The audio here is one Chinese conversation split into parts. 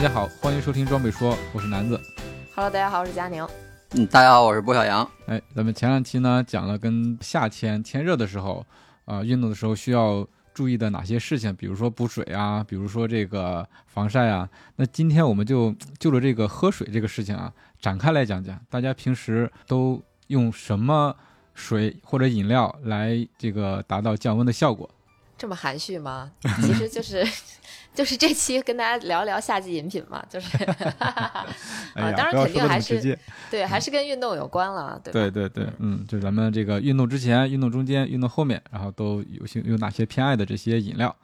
大家好，欢迎收听装备说，我是南子。Hello，大家好，我是佳宁。嗯，大家好，我是郭小杨。哎，咱们前两期呢讲了跟夏天天热的时候，啊、运动的时候需要注意的哪些事情，比如说补水啊，比如说这个防晒啊。那今天我们就就着这个喝水这个事情啊，展开来讲讲，大家平时都用什么水或者饮料来这个达到降温的效果？这么含蓄吗？其实就是 就是这期跟大家聊一聊夏季饮品嘛，就是 哎呀，当然肯定还是。对，还是跟运动有关了，对吧？对对对，嗯，就是咱们这个运动之前、运动中间、运动后面，然后都有些有哪些偏爱的这些饮料。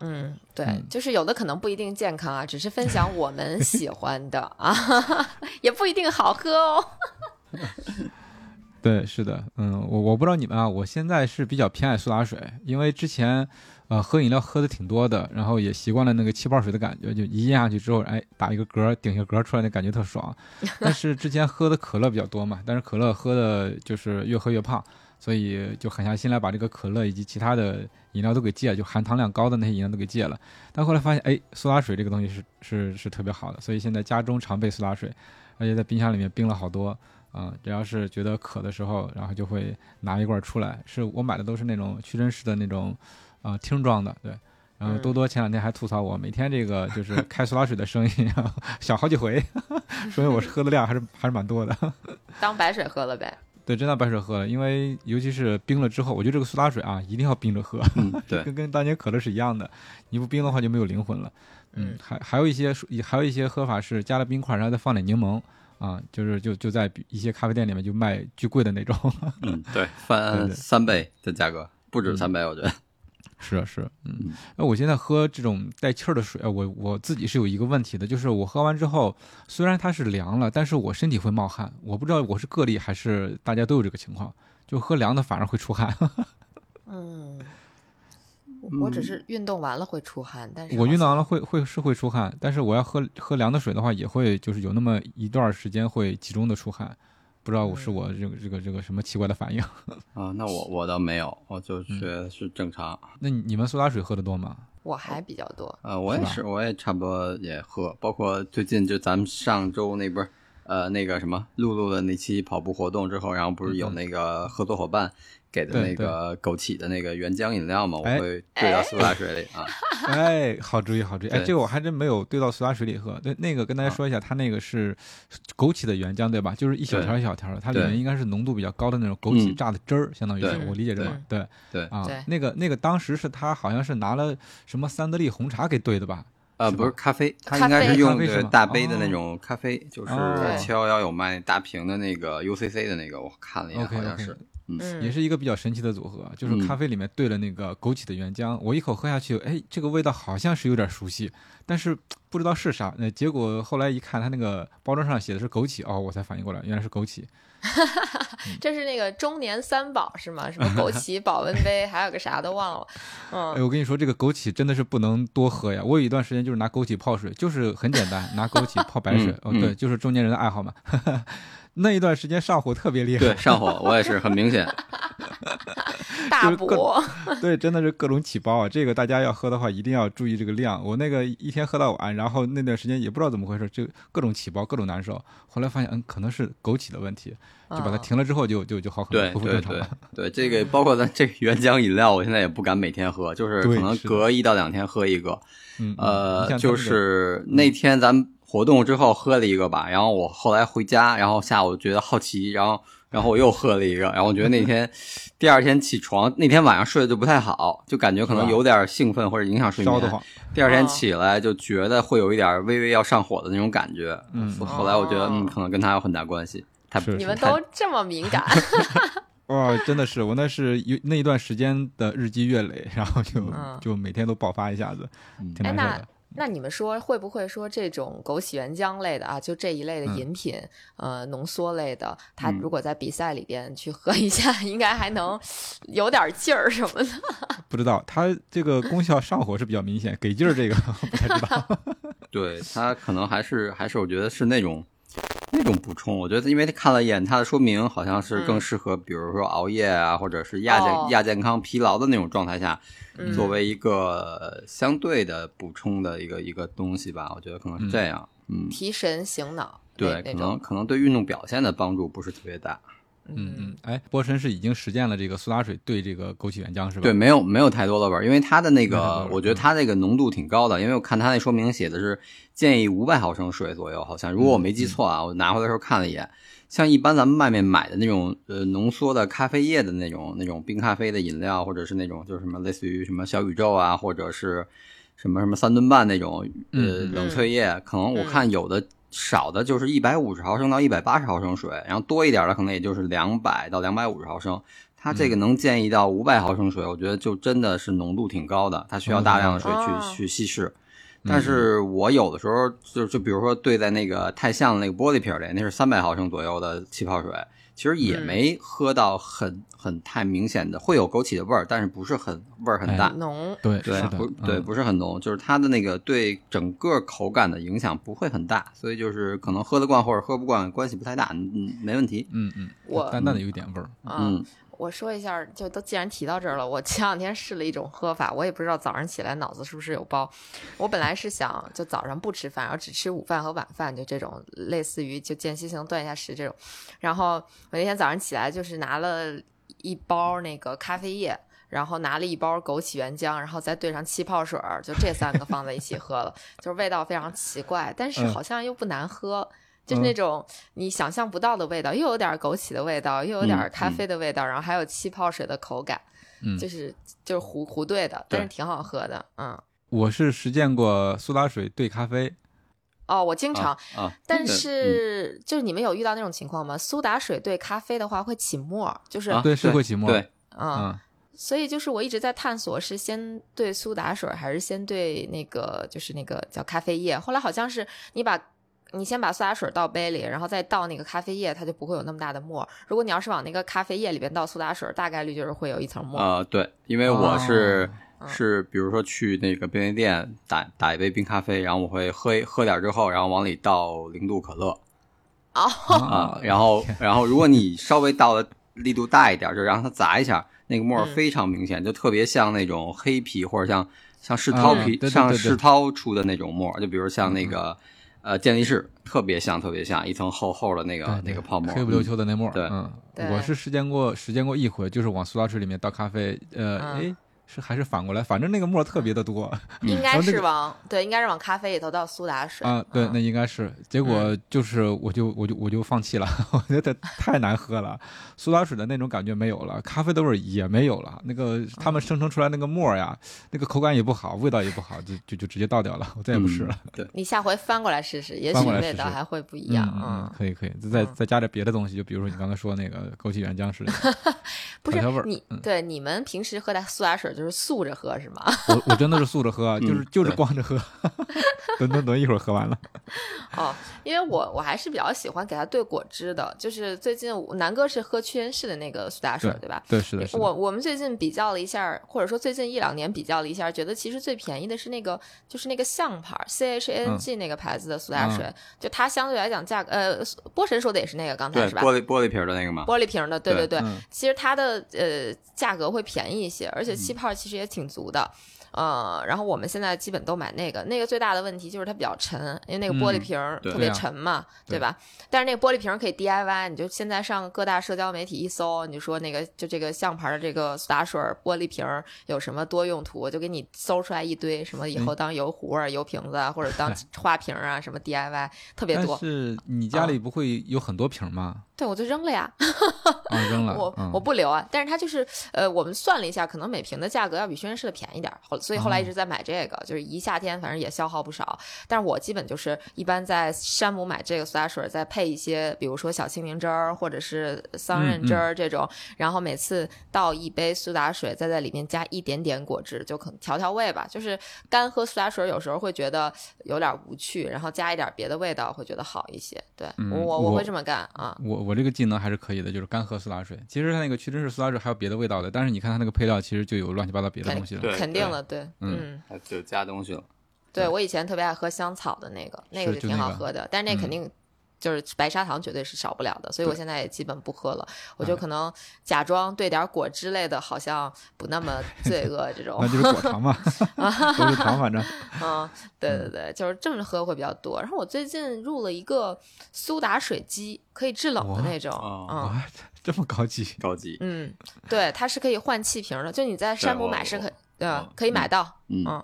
嗯，对，嗯就是有的可能不一定健康啊，只是分享我们喜欢的啊，也不一定好喝哦。对，是的，嗯，我我不知道你们啊，我现在是比较偏爱苏打水，因为之前呃喝饮料喝的挺多的，然后也习惯了那个气泡水的感觉，就一咽下去之后，哎，打一个嗝，顶一个嗝出来，那感觉特爽。但是之前喝的可乐比较多嘛，但是可乐喝的就是越喝越胖，所以就狠下心来把这个可乐以及其他的饮料都给戒了，就含糖量高的那些饮料都给戒了。但后来发现，哎，苏打水这个东西是是是特别好的，所以现在家中常备苏打水，而且在冰箱里面冰了好多。啊、只要是觉得渴的时候，然后就会拿一罐出来。是我买的都是那种屈臣氏的那种，啊、听装的，对。然后嗯多多前两天还吐槽我，每天这个就是开苏打水的声音，然后响好几回，说明我是喝的量还是还是蛮多的。当白水喝了呗。对，真当白水喝了，因为尤其是冰了之后，我觉得这个苏打水啊，一定要冰着喝，嗯，对，跟跟当年可乐是一样的，你不冰的话就没有灵魂了。嗯嗯，还还有一些还有一些喝法是加了冰块，然后再放点柠檬啊，就是就就在一些咖啡店里面就卖巨贵的那种。嗯，对，对翻三倍的价格，不止三倍，我觉得。是啊是，嗯嗯，那我现在喝这种带气儿的水，呃我我自己是有一个问题的，就是我喝完之后，虽然它是凉了，但是我身体会冒汗，我不知道我是个例还是大家都有这个情况，就喝凉的反而会出汗。嗯，我只是运动完了会出汗，但是我运动完了，会会是会出汗，但是我要喝喝凉的水的话，也会就是有那么一段时间会集中的出汗，不知道我是嗯我这个这个这个什么奇怪的反应。啊，那我我倒没有，我就嗯觉得是正常。那你你们苏打水喝的多吗？我还比较多。呃，我也是是，我也差不多也喝，包括最近就咱们上周那不是呃那个什么露露的那期跑步活动之后，然后不是有那个合作伙伴给的那个枸杞的那个原浆饮料嘛，我哎会兑到苏打水里啊。哎，好主意，好主意。哎，这个我还真没有兑到苏打水里喝。对，那个跟大家说一下，它那个是枸杞的原浆，对吧？就是一小条一小条的，它里面应该是浓度比较高的那种枸杞嗯榨的汁儿，相当于是我理解这么对对，啊。那个那个当时是他好像是拿了什么三得利红茶给兑的吧？呃，不是咖啡，它应该是用咖啡是大杯的那哦。种咖啡，就是七幺幺有卖大瓶的那个 UCC 的那个，我看了一眼，好像是。嗯，也是一个比较神奇的组合，就是嗯。咖啡里面兑了那个枸杞的原浆，我一口喝下去，哎，这个味道好像是有点熟悉，但是不知道是啥。那结果后来一看，它那个包装上写的是枸杞，哦，我才反应过来，原来是枸杞。这是那个中年三宝是吗？什么枸杞、保温杯，还有个啥都忘了。哎，嗯，我跟你说，这个枸杞真的是不能多喝呀。我有一段时间就是拿枸杞泡水，就是很简单，拿枸杞泡白水。哦，嗯对，就是中年人的爱好嘛。那一段时间上火特别厉害，对，上火我也是很明显。大补。对，真的是各种起包啊！这个大家要喝的话，一定要注意这个量。我那个一天喝到晚，然后那段时间也不知道怎么回事，就各种起包，各种难受。后来发现，嗯，可能是枸杞的问题，就把它啊停了之后就，就就好很多，恢复对对对正常了。对，这个包括咱这个原浆饮料，我现在也不敢每天喝，就是可能隔一到两天喝一个。嗯，嗯呃，就是那天咱们活动之后喝了一个吧，然后我后来回家，然后下午觉得好奇，然后然后我又喝了一个，然后我觉得那 天第二天起床，那天晚上睡得就不太好，就感觉可能有点兴奋或者影响睡眠。烧得慌。第二天哦起来就觉得会有一点微微要上火的那种感觉。嗯后来我觉得哦嗯，可能跟他有很大关系。他是你们都这么敏感 哇，真的是我那是有那一段时间的日积月累，然后就、嗯就每天都爆发一下子，嗯挺难受的。那你们说会不会说这种枸杞原浆类的啊，就这一类的嗯饮品，呃，浓缩类的，它嗯如果在比赛里边去喝一下，应该还能有点劲儿什么的。不知道它这个功效上火是比较明显，给劲儿这个 不太知道。对它可能还是还是我觉得是那种那种补充。我觉得因为他看了一眼它的说明，好像是更嗯适合，比如说熬夜啊，或者是亚健、哦亚健康、疲劳的那种状态下，嗯作为一个相对的补充的一个一个东西吧。我觉得可能是这样。嗯，提神醒脑，对，可能。可能对运动表现的帮助不是特别大。嗯嗯，哎，波神是已经实践了这个苏打水兑这个枸杞原浆是吧？对，没有没有太多的味儿，因为它的那个，我觉得它那个浓度挺高的，因为我看它那说明写的是建议五百毫升水左右，好像如果我没记错啊，我拿回来的时候看了一眼，像一般咱们外面买的那种呃浓缩的咖啡液的那种那种冰咖啡的饮料，或者是那种就是什么类似于什么小宇宙啊，或者是什么什么三顿半那种呃嗯冷萃液，可能我看有的。少的就是一百五十毫升到一百八十毫升水，然后多一点的可能也就是两百到两百五十毫升。它这个能建议到五百毫升水，我觉得就真的是浓度挺高的，它需要大量的水去、哦去稀释。但是我有的时候就就比如说兑在那个太像那个玻璃瓶里，那是三百毫升左右的气泡水，其实也嗯没喝到很很太明显的，会有枸杞的味儿，但是不是很味儿很大。浓，对对不，对，嗯不是很浓，就是它的那个对整个口感的影响不会很大，所以就是可能喝得惯或者喝不惯关系不太大，嗯，没问题。嗯嗯，我淡淡的有一点味儿。啊。嗯我说一下，就都既然提到这儿了，我前两天试了一种喝法，我也不知道早上起来脑子是不是有包。我本来是想就早上不吃饭，然后只吃午饭和晚饭，就这种类似于就间歇性断一下食这种。然后我那天早上起来就是拿了一包那个咖啡液。然后拿了一包枸杞原浆，然后再兑上气泡水儿，就这三个放在一起喝了，就是味道非常奇怪，但是嗯好像又不难喝。就是那种你想象不到的味道，又有点枸杞的味道，又有点嗯咖啡的味道，然后还有气泡水的口感，嗯就是就是糊糊兑的，但是挺好喝的。嗯，我是实践过苏打水兑咖啡，哦，我经常，啊啊，但这个是、就是你们有遇到那种情况吗？苏打水兑咖啡的话会起沫，就是啊对，是会起沫。对，嗯嗯，所以就是我一直在探索是先兑苏打水还是先兑那个就是那个叫咖啡液。后来好像是你把你先把苏打水倒杯里，然后再倒那个咖啡液，它就不会有那么大的沫。如果你要是往那个咖啡液里边倒苏打水，大概率就是会有一层沫儿。啊，对，因为我是、哦是，比如说去那个便利店打打一杯冰咖啡，然后我会喝喝点之后，然后往里倒零度可乐哦，啊，然后然后如果你稍微倒的力度大一点，就让它砸一下，那个沫非常明显，就特别像那种黑啤或者像像世涛啤、嗯对对像世涛出的那种沫，就比如像那个、呃健力士，特别像特别像一层厚厚的那个那个泡沫，黑不溜嗯秋的那沫儿。对。嗯，我是实践过实践过一回，就是往苏打水里面倒咖啡，呃，嗯。哎，是还是反过来，反正那个沫特别的多 应该是往、对，应该是往咖啡里头倒苏打水啊。对，那嗯应该是。结果就是我就我就我就放弃了，我觉得太难喝了，苏打水的那种感觉没有了，咖啡的味儿也没有了。那个他们生成出来那个沫儿呀，那个口感也不好，味道也不好，就就就直接倒掉了，我再也不试了。嗯对，你下回翻过来试试，也许味道还会不一嗯样。嗯嗯，可以可以，再再加点别的东西，就比如说你刚才说那个枸杞原浆似的。不是你、嗯对你们平时喝的苏打水就是素着喝是吗？我我真的是素着喝，啊 就是嗯就是光着喝，等等等一会儿喝完了。哦，因为我我还是比较喜欢给它兑果汁的，就是最近南哥是喝屈臣氏的那个苏打水，对吧？对，是的，是的。我我们最近比较了一下，或者说最近一两年比较了一下，觉得其实最便宜的是那个，就是那个象牌 C H A N G 那个牌子的苏打水，就它相对来讲价格，呃，波神说的也是那个，刚才，是吧？玻璃玻璃瓶的那个吗，玻璃瓶的，对对对，嗯其实它的呃价格会便宜一些，而且嗯气泡其实也挺足的。呃，然后我们现在基本都买那个，那个最大的问题就是它比较沉，因为那个玻璃嗯瓶儿特别沉嘛，对对吧？但是那个玻璃瓶儿可以 DIY，你就现在上各大社交媒体一搜，你就说那个就这个象牌的这个苏打水玻璃瓶儿有什么多用途，就给你搜出来一堆，什么以后当油壶啊、油瓶子啊，或者当 花瓶儿啊，什么 DIY 特别多。是你家里不会有很多瓶吗？对，我就扔了呀。啊，扔了。我嗯我不留啊，但是它就是呃，我们算了一下，可能每瓶的价格要比轩辕氏的便宜点儿，后所以后来一直在买这个，就是一夏天反正也消耗不少。但是我基本就是一般在山姆买这个苏打水，再配一些比如说小青柠汁儿或者是桑葚汁儿这种，然后每次倒一杯苏打水，再在里面加一点点果汁，就可能调调味吧。就是干喝苏打水有时候会觉得有点无趣，然后加一点别的味道会觉得好一些。对、嗯我我我会这么干啊。我我这个技能还是可以的，就是干喝苏打水。其实它那个屈臣氏苏打水还有别的味道的，但是你看它那个配料，其实就有乱七八糟别的东西了。对肯定了，对，嗯就加东西了。对我以前特别爱喝香草的那个，那个就挺好喝的，但是那肯嗯定就是白砂糖绝对是少不了的，所以我现在也基本不喝了，我就哎可能假装兑点果汁类的，好像不那么 罪恶这种那，就是果糖嘛，都是糖，反正。嗯，对对对，就是这么喝会比较多。然后我最近入了一个苏打水机，可以制冷的那种。哇，这么高级。高级，嗯，对，它是可以换气瓶的，就你在山姆买是可，呃嗯，可以买到，嗯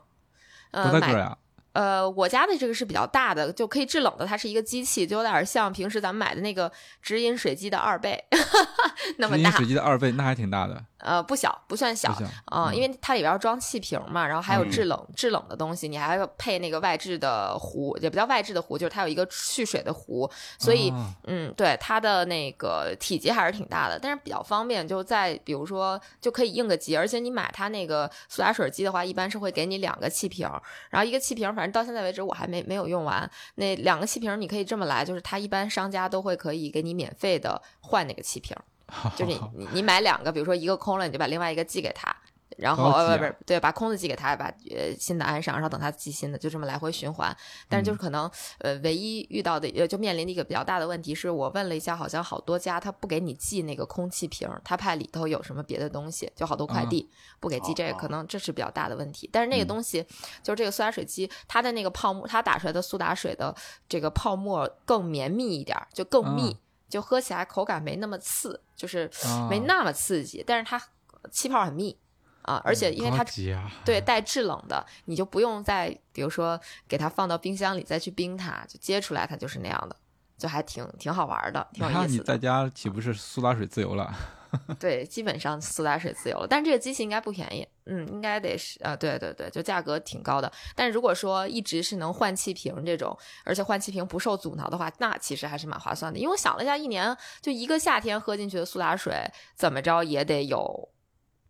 呃，买大个儿呀？呃，我家的这个是比较大的，就可以制冷的，它是一个机器，就有点像平时咱们买的那个直饮水机的二倍，那么大，直饮水机的二倍，那还挺大的。呃，不小，不算小啊、嗯因为它里边要装气瓶嘛，然后还有嗯制冷、制冷的东西，你还要配那个外置的壶，也不叫外置的壶，就是它有一个蓄水的壶，所以。哦嗯，对，它的那个体积还是挺大的，但是比较方便，就在比如说就可以应个急，而且你买它那个苏打水机的话，一般是会给你两个气瓶儿，然后一个气瓶，反正到现在为止我还没没有用完。那两个气瓶你可以这么来，就是它一般商家都会可以给你免费的换那个气瓶，就是你你你买两个，比如说一个空了，你就把另外一个寄给他。然后呃不是对，把空的寄给他，把呃新的安上，然后等他寄新的，就这么来回循环。但是就是可能、呃唯一遇到的呃就面临的一个比较大的问题是我问了一下，好像好多家他不给你寄那个空气瓶儿，他怕里头有什么别的东西，就好多快递、不给寄这个，哦可能。这是比较大的问题。但是那个嗯。东西、就是这个苏打水机，它的那个泡沫，它打出来的苏打水的这个泡沫更绵密一点儿，就更密，啊就喝起来口感没那么刺，就是啊。没那么刺激，但是它气泡很密啊，而且因为它啊，对带制冷的，你就不用再比如说给它放到冰箱里再去冰它，就接出来它就是那样的，就还挺挺好玩的，挺有意思的。你在家岂不是苏打水自由了？对，基本上苏打水自由了，但是这个机器应该不便宜，嗯，应该得是啊、对对对，就价格挺高的。但是如果说一直是能换气瓶这种，而且换气瓶不受阻挠的话，那其实还是蛮划算的。因为我想了一下，一年就一个夏天喝进去的苏打水，怎么着也得有。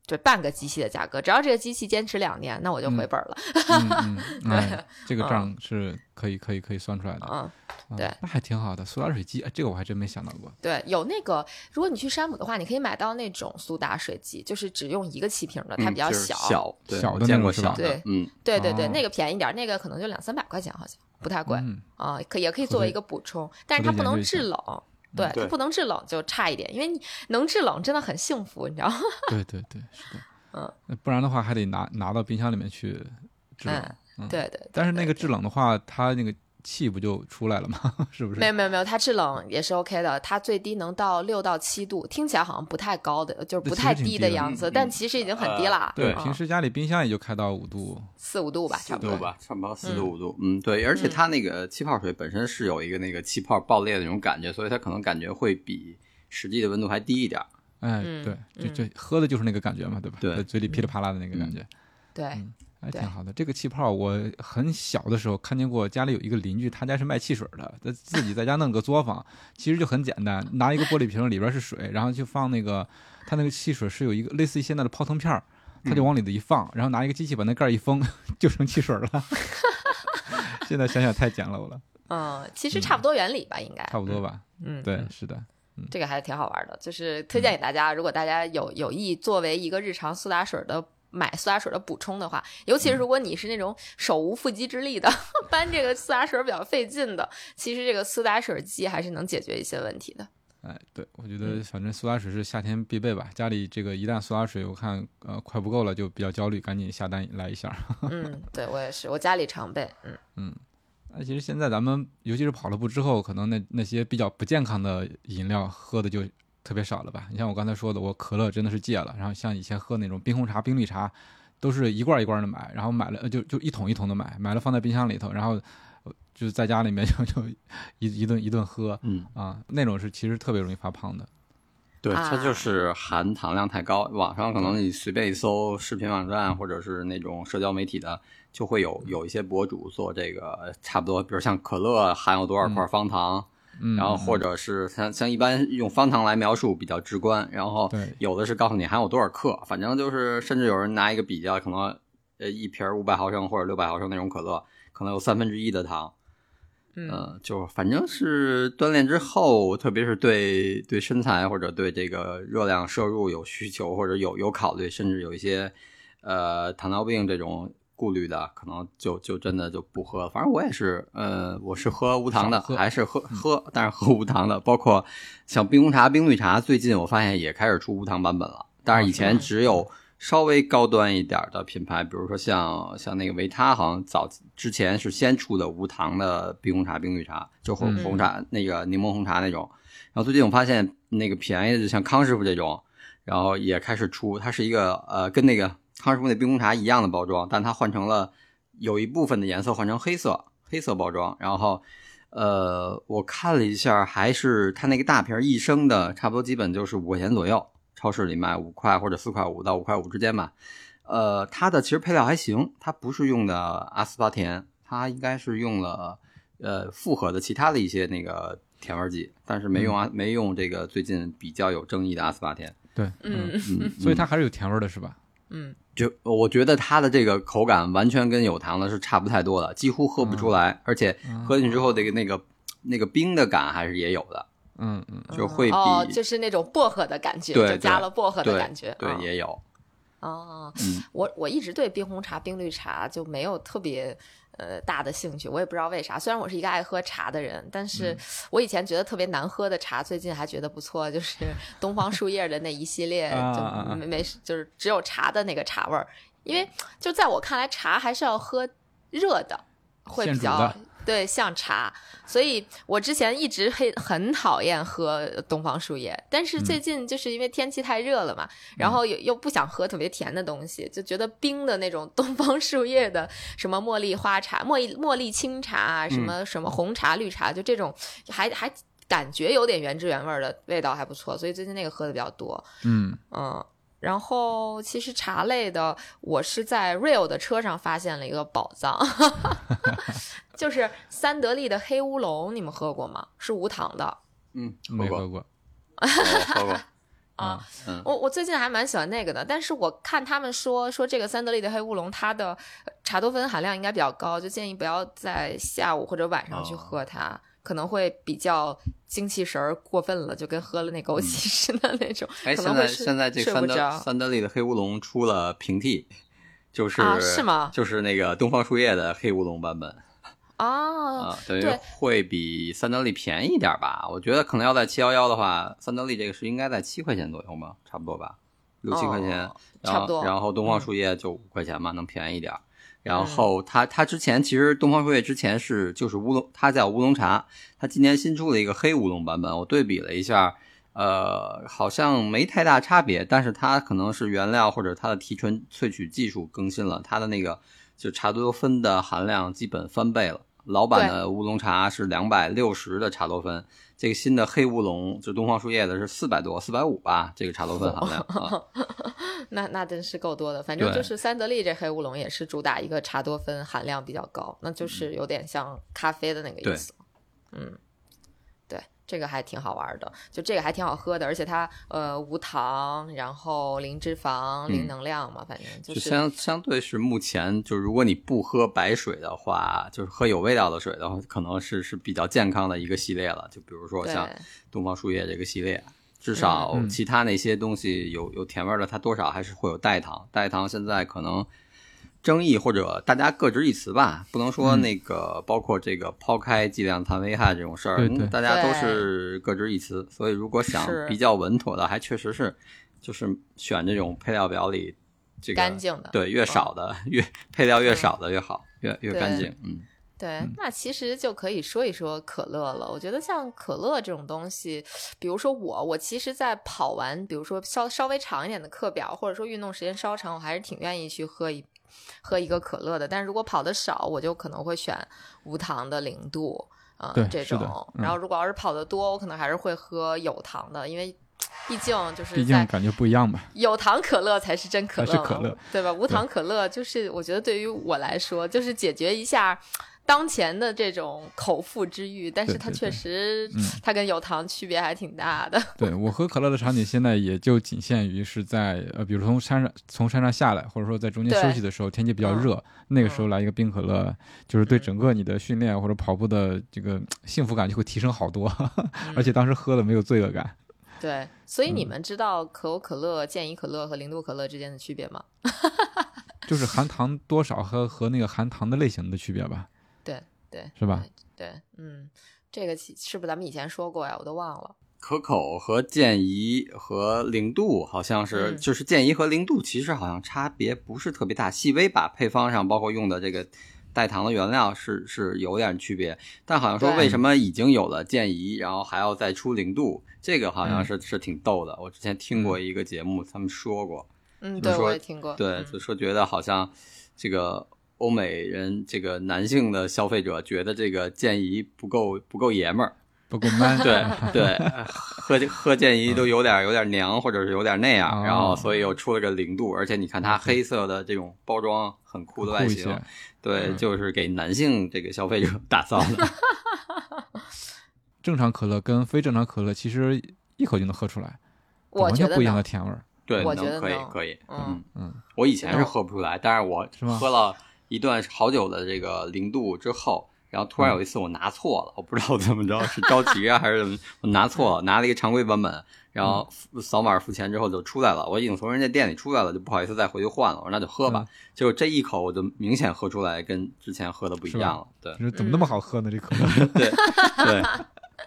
对半个机器的价格，只要这个机器坚持两年，那我就回本了。嗯嗯，哎，这个账是可以可以可以算出来的。嗯，啊对那还挺好的。苏打水机，哎这个我还真没想到过。对，有那个，如果你去山姆的话，你可以买到那种苏打水机，就是只用一个气瓶的，它比较小。小小的见过那种是吧小的对，嗯，对对对，哦那个便宜点儿，那个可能就两三百块钱，好像不太贵嗯，啊，可也可以作为一个补充，但是它不能制冷。对，它不能制冷就差一点，因为你能制冷真的很幸福，你知道吗？对对对，是的。嗯，不然的话还得拿拿到冰箱里面去制冷。对对。但是那个制冷的话，它那个气不就出来了吗？是不是？没有没有没有，它制冷也是 OK 的，它最低能到六到七度，听起来好像不太高的，就是不太低的的样子，但其实已经很低了。对，嗯平时家里冰箱也就开到五度。四五度吧，差不多。吧，差不多四嗯度五度。嗯，对，而且嗯它那个气泡水本身是有一个那个气泡爆裂的那种感觉，所以它可能感觉会比实际的温度还低一点儿。哎，嗯对，就嗯就喝的就是那个感觉嘛，对吧？对在嘴里噼里啪啦的那个感觉，对，嗯还挺好的。这个气泡，我很小的时候看见过，家里有一个邻居，他家是卖汽水的，他自己在家弄个作坊，其实就很简单，拿一个玻璃瓶，里边是水，然后就放那个，他那个汽水是有一个类似于现在的泡腾片儿，他就往里头一放，然后拿一个机器把那盖儿一封，就成汽水了。现在想想太简陋了，嗯，其实差不多原理吧，应该差不多。吧？嗯，对嗯，是的，这个还是挺好玩的，就是推荐给大家，如果大家有有意作为一个日常苏打水的。买苏打水的补充的话，尤其是如果你是那种手无缚鸡之力的，搬这个苏打水比较费劲的，其实这个苏打水机还是能解决一些问题的。哎，对，我觉嗯得反正苏打水是夏天必备吧。家里这个一旦苏打水我看呃快不够了，就比较焦虑，赶紧下单来一下。嗯，对我也是，我家里常备。嗯嗯，那其实现在咱们尤其是跑了步之后，可能那那些比较不健康的饮料喝的就特别少了吧？你像我刚才说的，我可乐真的是戒了，然后像以前喝那种冰红茶、冰绿茶，都是一罐一罐的买，然后买了呃就就一桶一桶的买，买了放在冰箱里头，然后就是在家里面 就就一一顿一顿喝嗯，啊，那种是其实特别容易发胖的。对，啊它就是含糖量太高。网上可能你随便一搜视频网站或者是那种社交媒体的，就会有有一些博主做这个差不多，比如像可乐含有多少块方糖，嗯，然后或者是像像一般用方糖来描述比较直观，然后对。有的是告诉你含有多少克，反正就是甚至有人拿一个比较，可能呃一瓶五百毫升或者六百毫升那种可乐，可能有三分之一的糖，嗯，呃，就反正是锻炼之后，特别是对对身材或者对这个热量摄入有需求或者有有考虑，甚至有一些呃糖尿病这种顾虑的，可能就就真的就不喝了。反正我也是，呃，我是喝无糖的，还是喝喝，但是喝无糖的，包括像冰红茶、冰绿茶，最近我发现也开始出无糖版本了，但是以前只有。稍微高端一点的品牌，比如说像像那个维他，好像早之前是先出的无糖的冰红茶、冰绿茶，就红嗯红茶、那个柠檬红茶那种。然后最近我发现那个便宜的，就像康师傅这种，然后也开始出，它是一个呃跟那个康师傅那冰红茶一样的包装，但它换成了有一部分的颜色换成黑色黑色包装，然后。呃，我看了一下，还是它那个大瓶一升的，差不多基本就是五块钱左右，超市里卖五块或者四块五到五块五之间吧。呃，它的其实配料还行，它不是用的阿斯巴甜，它应该是用了呃复合的其他的一些那个甜味剂，但是没用啊，没用这个最近比较有争议的阿斯巴甜。对，嗯嗯，所以它还是有甜味儿的，是吧？嗯。就我觉得它的这个口感完全跟有糖的是差不太多的，几乎喝不出来，而且喝进去之后，这个那个那个冰的感还是也有的，嗯嗯，就会比、哦，就是那种薄荷的感觉，对就加了薄荷的感觉，对啊也有，哦，嗯。我我一直对冰红茶、冰绿茶就没有特别呃大的兴趣，我也不知道为啥。虽然我是一个爱喝茶的人，但是嗯我以前觉得特别难喝的茶，最近还觉得不错，就是 东方树叶的那一系列，就没没就是只有茶的那个茶味儿。因为就在我看来，茶还是要喝热的，会比较对像茶。所以我之前一直很很讨厌喝东方树叶，但是嗯。最近就是因为天气太热了嘛，然后又又不想喝特别甜的东西，就觉得冰的那种东方树叶的什么茉莉花茶、茉莉茉莉清茶啊，什么什么红茶、绿茶，就这种还还感觉有点原汁原味儿的味道还不错，所以最近那个喝的比较多。嗯。嗯，然后其实茶类的，我是在 Real 的车上发现了一个宝藏，就是三得利的黑乌龙，你们喝过吗？是无糖的。嗯，没喝过哦喝过，啊，嗯我我最近还蛮喜欢那个的，但是我看他们说说这个三得利的黑乌龙，它的茶多酚含量应该比较高，就建议不要在下午或者晚上去哦喝它，可能会比较精气神儿过分了，就跟喝了那枸杞似的那种，哎，现在现在这三德睡不着三得利的黑乌龙出了平替，就是、啊是吗就是那个东方树叶的黑乌龙版本啊。啊，等于会比三得利便宜一点吧？我觉得可能要在七幺幺的话，三得利这个是应该在七块钱左右吧，差不多吧，六七块钱，差不多然后东方树叶就五块钱嘛，能便宜一点儿。然后他他之前其实东方树叶之前是就是乌龙，它叫乌龙茶，它今年新出了一个黑乌龙版本，我对比了一下，呃，好像没太大差别，但是它可能是原料或者它的提纯萃取技术更新了，它的那个就茶多酚的含量基本翻倍了。老版的乌龙茶是两百六十的茶多酚，这个新的黑乌龙就东方树叶的是四百多，四百五吧，这个茶多酚含量啊。那那真是够多的，反正就是三得利这黑乌龙也是主打一个茶多酚含量比较高，那就是有点像咖啡的那个意思。嗯，对，这个还挺好玩的，就这个还挺好喝的，而且它呃无糖，然后零脂肪、零嗯能量嘛，反正就就是相相对是目前，就如果你不喝白水的话，就是喝有味道的水的话，可能是是比较健康的一个系列了。就比如说像东方树叶这个系列，至少其他那些东西有有甜味儿的，它多少还是会有代糖。代糖现在可能争议或者大家各执一词吧，不能说嗯。那个、包括这个抛开剂量谈危害这种事儿，大家都是各执一词。所以如果想比较稳妥的，还确实是就是选这种配料表里这个干净的。对，越少的、越配料越少的越好，越越干净。嗯，对，那其实就可以说一说可乐了。我觉得像可乐这种东西，比如说我，我其实，在跑完，比如说稍稍微长一点的课表，或者说运动时间稍长，我还是挺愿意去喝一喝一个可乐的。但是如果跑的少，我就可能会选无糖的零度，嗯，这种。嗯然后如果要是跑的多，我可能还是会喝有糖的，因为毕竟就是毕在竟感觉不一样吧。有糖可乐才是真可乐嘛，才是可乐对吧？无糖可乐就是我觉得对于我来说，就是解决一下当前的这种口腹之欲，但是它确对对对实嗯它跟有糖区别还挺大的。对我喝可乐的场景现在也就仅限于是在呃，比如从山上从山上下来，或者说在中间休息的时候，天气比较嗯热，那个时候来一个冰可乐，就是对嗯整个你的训练或者跑步的这个幸福感就会提升好多，嗯 而且当时喝了没有罪恶感。对，所以你嗯们知道可口可乐、健怡可乐和零度可乐之间的区别吗？就是含糖多少和和那个含糖的类型的区别吧，对对是吧？对，嗯，这个其是不是咱们以前说过呀？我都忘了。可口和健怡和零度好像是，嗯就是健怡和零度其实好像差别不是特别大，细微吧，配方上包括用的这个代糖的原料是是有点区别，但好像说为什么已经有了健怡，然后还要再出零度，这个好像嗯是、是挺逗的。我之前听过一个节目，他们说过，嗯，对，我也听过。对，嗯就说觉得好像这个欧美人这个男性的消费者觉得这个健怡不够不够爷们儿。不够 man，对对，喝喝健怡都有点有点娘，或者是有点那样，哦。然后所以又出了个零度，而且你看它黑色的这种包装很酷的外形对，嗯。就是给男性这个消费者打造的。正常可乐跟非正常可乐其实一口就能喝出来，完全不一样的甜味儿。对，我觉能可以可以，嗯。嗯，嗯，我以前是喝不出来，但是我是吗？喝了一段好久的这个零度之后。然后突然有一次我拿错了，我不知道怎么着，是着急啊 还是怎么，我拿错了，拿了一个常规版本，然后扫码付钱之后就出来了，我已经从人家店里出来了，就不好意思再回去换了，我说那就喝吧。结果这一口我就明显喝出来跟之前喝的不一样了，对就是怎么那么好喝呢？这可乐，对对，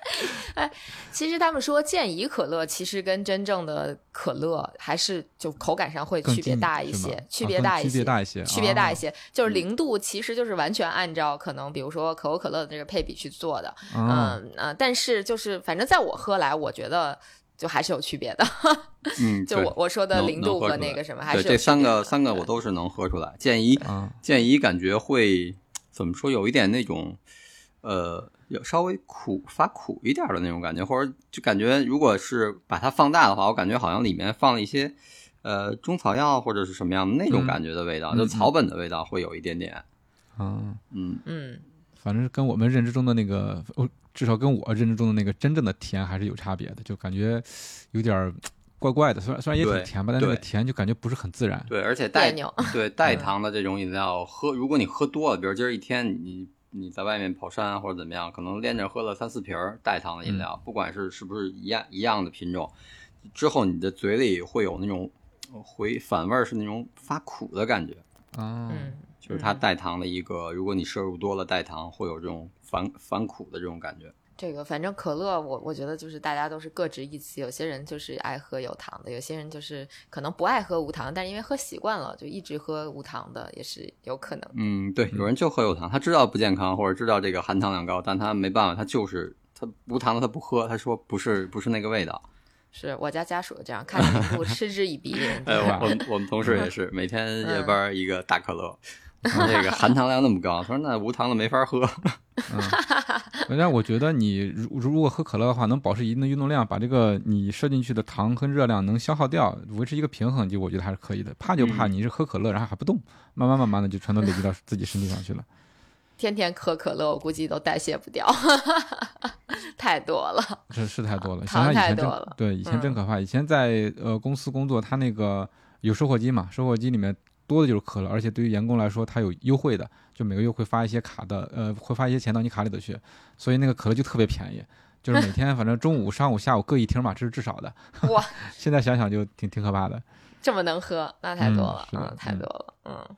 其实他们说健怡可乐其实跟真正的可乐还是就口感上会区别大一些，区别大一些，别大一些，区别大一啊些。就是嗯零度其实就是完全按照可能比如说可口可乐的这个配比去做的，啊嗯呃，但是就是反正在我喝来，我觉得就还是有区别的。嗯，就我我说的零度和那个什么，还是这三个三个我都是能喝出来。建议啊，建议感觉会怎么说，有一点那种呃，有稍微苦发苦一点的那种感觉，或者就感觉如果是把它放大的话，我感觉好像里面放了一些呃中草药或者是什么样的那种嗯感觉的味道，嗯就草本的味道会有一点点。啊，嗯，嗯，反正跟我们认知中的那个，哦，至少跟我认知中的那个真正的甜还是有差别的，就感觉有点怪怪的。虽然虽然也挺甜吧，但那个甜就感觉不是很自然。对，而且带对 带糖的这种饮料喝，如果你喝多了，比如今儿一天你你在外面跑山或者怎么样，可能连着喝了三四瓶儿带糖的饮料，不管是是不是一样一样的品种，之后你的嘴里会有那种回反味儿，是那种发苦的感觉，啊，嗯，就是它嗯。带糖的一个，如果你摄入多了带糖，会有这种反反苦的这种感觉。这个反正可乐，我我觉得就是大家都是各执一词，有些人就是爱喝有糖的，有些人就是可能不爱喝无糖，但是因为喝习惯了，就一直喝无糖的也是有可能。嗯，对，有人就喝有糖，他知道不健康或者知道这个含糖量高，但他没办法，他就是他无糖的他不喝，他说不是不是那个味道。是我家家属这样，看我嗤之以鼻。哎，我 我们同事也是，每天嗯夜班一个大可乐，这个含糖量那么高，他说那无糖的没法喝。反正我觉得你如如果喝可乐的话，能保持一定的运动量，把这个你摄进去的糖和热量能消耗掉，维持一个平衡，就我觉得还是可以的。怕就怕嗯你是喝可乐，然后还不动，慢慢慢慢的就全都累积到自己身体上去了。天天喝可乐，我估计都代谢不掉，太多了。这是太多了，糖想想以前真太多了对，以前真嗯可怕。以前在呃公司工作，他那个有售货机嘛，售货机里面多的就是可乐，而且对于员工来说，他有优惠的，就每个月会发一些卡的，呃，会发一些钱到你卡里头去，所以那个可乐就特别便宜。就是每天反正中午、上午、下午各一听嘛，这是至少的。哇，现在想想就挺挺可怕的。这么能喝，那太多了，嗯嗯，太嗯多了，嗯。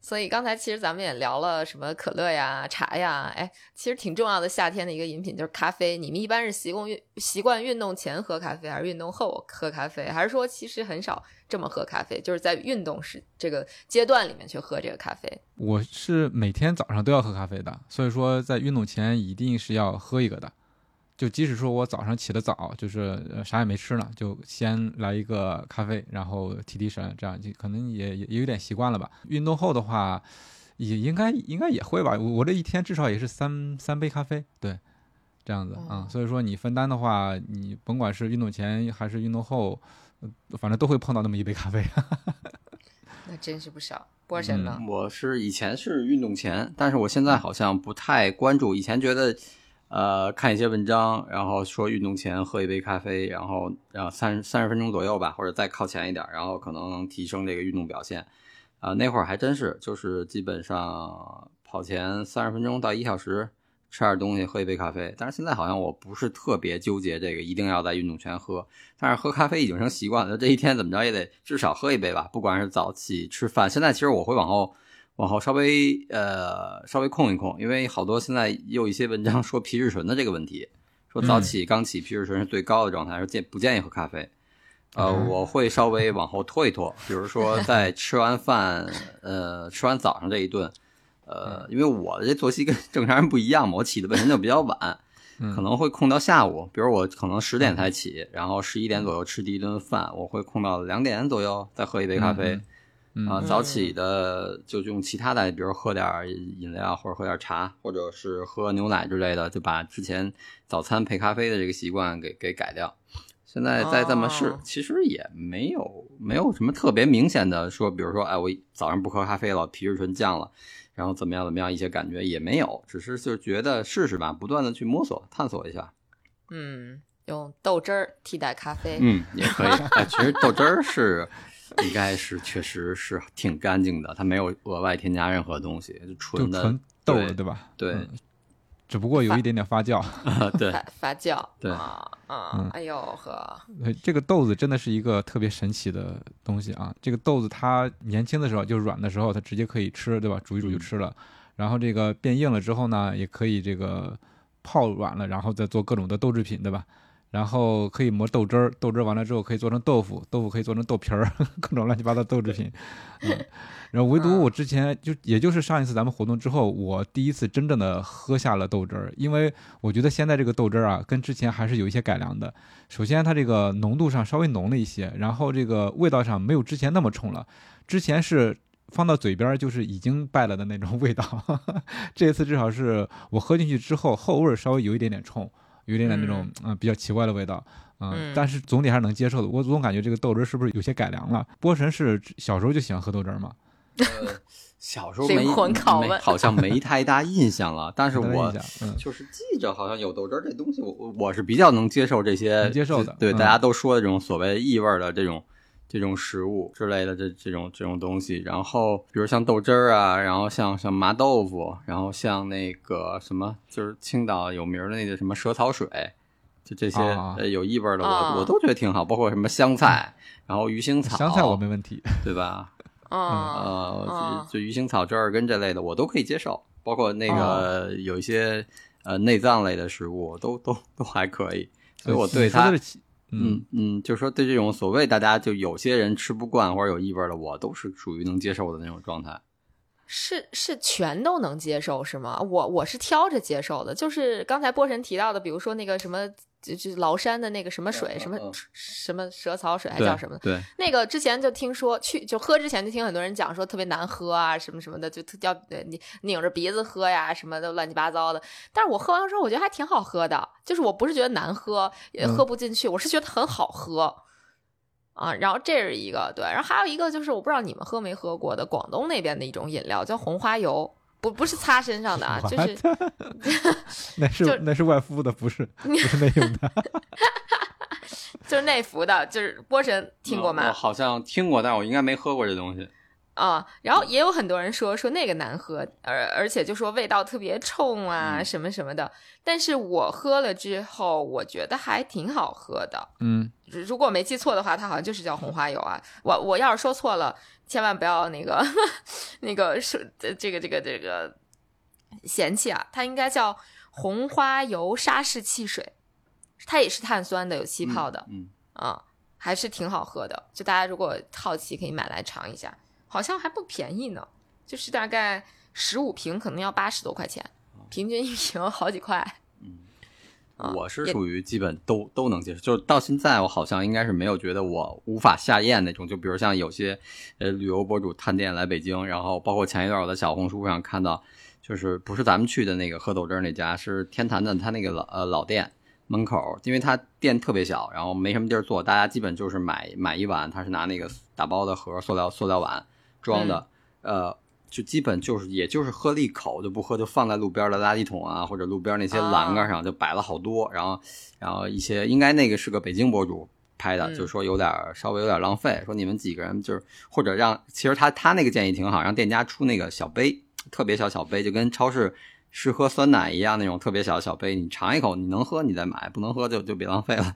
所以刚才其实咱们也聊了什么可乐呀、茶呀，哎，其实挺重要的夏天的一个饮品就是咖啡。你们一般是习惯运习惯运动前喝咖啡，还是运动后喝咖啡？还是说其实很少这么喝咖啡，就是在运动时这个阶段里面去喝这个咖啡？我是每天早上都要喝咖啡的，所以说在运动前一定是要喝一个的。就即使说我早上起得早，就是呃啥也没吃呢，就先来一个咖啡，然后提提神，这样就可能也也也有点习惯了吧。运动后的话，也应该应该也会吧。我我这一天至少也是三三杯咖啡，对，这样子啊、哦所以说你分担的话，你甭管是运动前还是运动后，呃反正都会碰到那么一杯咖啡。那真是不少。波神呢？我是以前是运动前，但是我现在好像不太关注。以前觉得，呃，看一些文章，然后说运动前喝一杯咖啡，然后然后三三十分钟左右吧，或者再靠前一点，然后可能能提升这个运动表现。啊、那会儿还真是，就是基本上跑前三十分钟到一小时，吃点东西，喝一杯咖啡。但是现在好像我不是特别纠结这个一定要在运动前喝，但是喝咖啡已经成习惯了，这一天怎么着也得至少喝一杯吧，不管是早起吃饭。现在其实我会往后往后稍微呃稍微控一控，因为好多现在也有一些文章说皮质醇的这个问题，说早起刚起皮质醇是最高的状态，说建不建议喝咖啡。呃，嗯我会稍微往后拖一拖，比如说 在吃完饭，呃，吃完早上这一顿，呃，因为我的这作息跟 正常人不一样嘛，我起的本身就比较晚，嗯。可能会控到下午，比如我可能十点才起，然后十一点左右吃第一顿饭，我会控到两点左右再喝一杯咖啡。嗯啊，嗯早起的就用其他的，比如喝点饮料或者喝点茶，或者是喝牛奶之类的，就把之前早餐配咖啡的这个习惯给给改掉。现在再这么试，哦其实也没有没有什么特别明显的说，比如说，哎，我早上不喝咖啡了，皮质醇降了，然后怎么样怎么样，一些感觉也没有，只是就觉得试试吧，不断的去摸索探索一下。嗯，用豆汁儿替代咖啡。嗯，也可以。哎，其实豆汁儿是应该是确实是挺干净的，它没有额外添加任何东西，就就纯的纯豆对了，对吧？对嗯只不过有一点点发酵。对发发酵，对啊啊嗯，哎呦呵，呃这个豆子真的是一个特别神奇的东西啊！这个豆子它年轻的时候就软的时候，它直接可以吃，对吧？煮一煮就吃了。然后这个变硬了之后呢，也可以这个泡软了，然后再做各种的豆制品，对吧？然后可以磨豆汁儿，豆汁儿完了之后可以做成豆腐，豆腐可以做成豆皮儿，各种乱七八糟豆制品。嗯，然后唯独我之前就也就是上一次咱们活动之后，我第一次真正的喝下了豆汁儿，因为我觉得现在这个豆汁儿啊，跟之前还是有一些改良的。首先，它这个浓度上稍微浓了一些，然后这个味道上没有之前那么冲了。之前是放到嘴边儿就是已经败了的那种味道，这次至少是我喝进去之后，后味儿稍微有一点点冲，有点点那种嗯、呃比较奇怪的味道。嗯嗯，但是总体还是能接受的。我总感觉这个豆汁儿是不是有些改良了？波神是小时候就喜欢喝豆汁儿吗？呃，小时候没好像没太大印象了，但是我就是记着好像有豆汁儿这东西，我我我是比较能接受这些能接受的对、嗯大家都说的这种所谓异味儿的这种这种食物之类的这这种这种东西。然后比如像豆汁儿啊，然后像像麻豆腐，然后像那个什么，就是青岛有名儿的那个什么蛇草水。就这些、啊呃有异味儿的我，啊我都觉得挺好，包括什么香菜，然后鱼腥草，香菜我没问题。对吧？啊呃，啊就就鱼腥草、折耳根这类的，我都可以接受，包括那哦个有一些呃内脏类的食物，都都都还可以。所以我对它嗯嗯嗯，就说对这种所谓大家就有些人吃不惯或者有异味的，我都是属于能接受的那种状态。是是全都能接受是吗？我我是挑着接受的，就是刚才波神提到的，比如说那个什么，就就崂山的那个什么水，什么什么蛇草水，还叫什么？对，那个之前就听说去就喝之前就听很多人讲说特别难喝啊，什么什么的，就特要呃你拧着鼻子喝呀，什么的乱七八糟的。但是我喝完之后，我觉得还挺好喝的，就是我不是觉得难喝，也嗯喝不进去，我是觉得很好喝。啊，然后这是一个对，然后还有一个就是我不知道你们喝没喝过的广东那边的一种饮料叫红花油，不不是擦身上的啊，就是 那是就那是外敷的，不是 不是内用的。就是内服的，就是波神听过吗？我我好像听过，但我应该没喝过这东西。啊，然后也有很多人说说那个难喝，而而且就说味道特别冲啊，嗯什么什么的。但是我喝了之后，我觉得还挺好喝的。嗯，如如果我没记错的话，它好像就是叫红花油啊。我我要是说错了，千万不要那个 那个说这这个这个这个嫌弃啊，它应该叫红花油沙士汽水，它也是碳酸的，有气泡的。嗯，啊，还是挺好喝的。就大家如果好奇，可以买来尝一下，好像还不便宜呢，就是大概十五瓶可能要八十多块钱，平均一瓶好几块。啊我是属于基本都都能接受，就是到现在我好像应该是没有觉得我无法下咽那种。就比如像有些呃旅游博主探店来北京，然后包括前一段我在小红书上看到，就是不是咱们去的那个喝豆汁儿那家，是天坛的他那个老呃老店门口，因为他店特别小，然后没什么地儿坐，大家基本就是买买一碗，他是拿那个打包的盒塑料塑料碗装的，呃。就基本就是，也就是喝了一口就不喝，就放在路边的垃圾桶啊，或者路边那些栏杆上就摆了好多，然后，然后一些应该那个是个北京博主拍的，嗯就是说有点稍微有点浪费，说你们几个人就是或者让，其实他他那个建议挺好，让店家出那个小杯，特别小小杯，就跟超市试喝酸奶一样那种特别小的小杯，你尝一口你能喝你再买，不能喝就就别浪费了。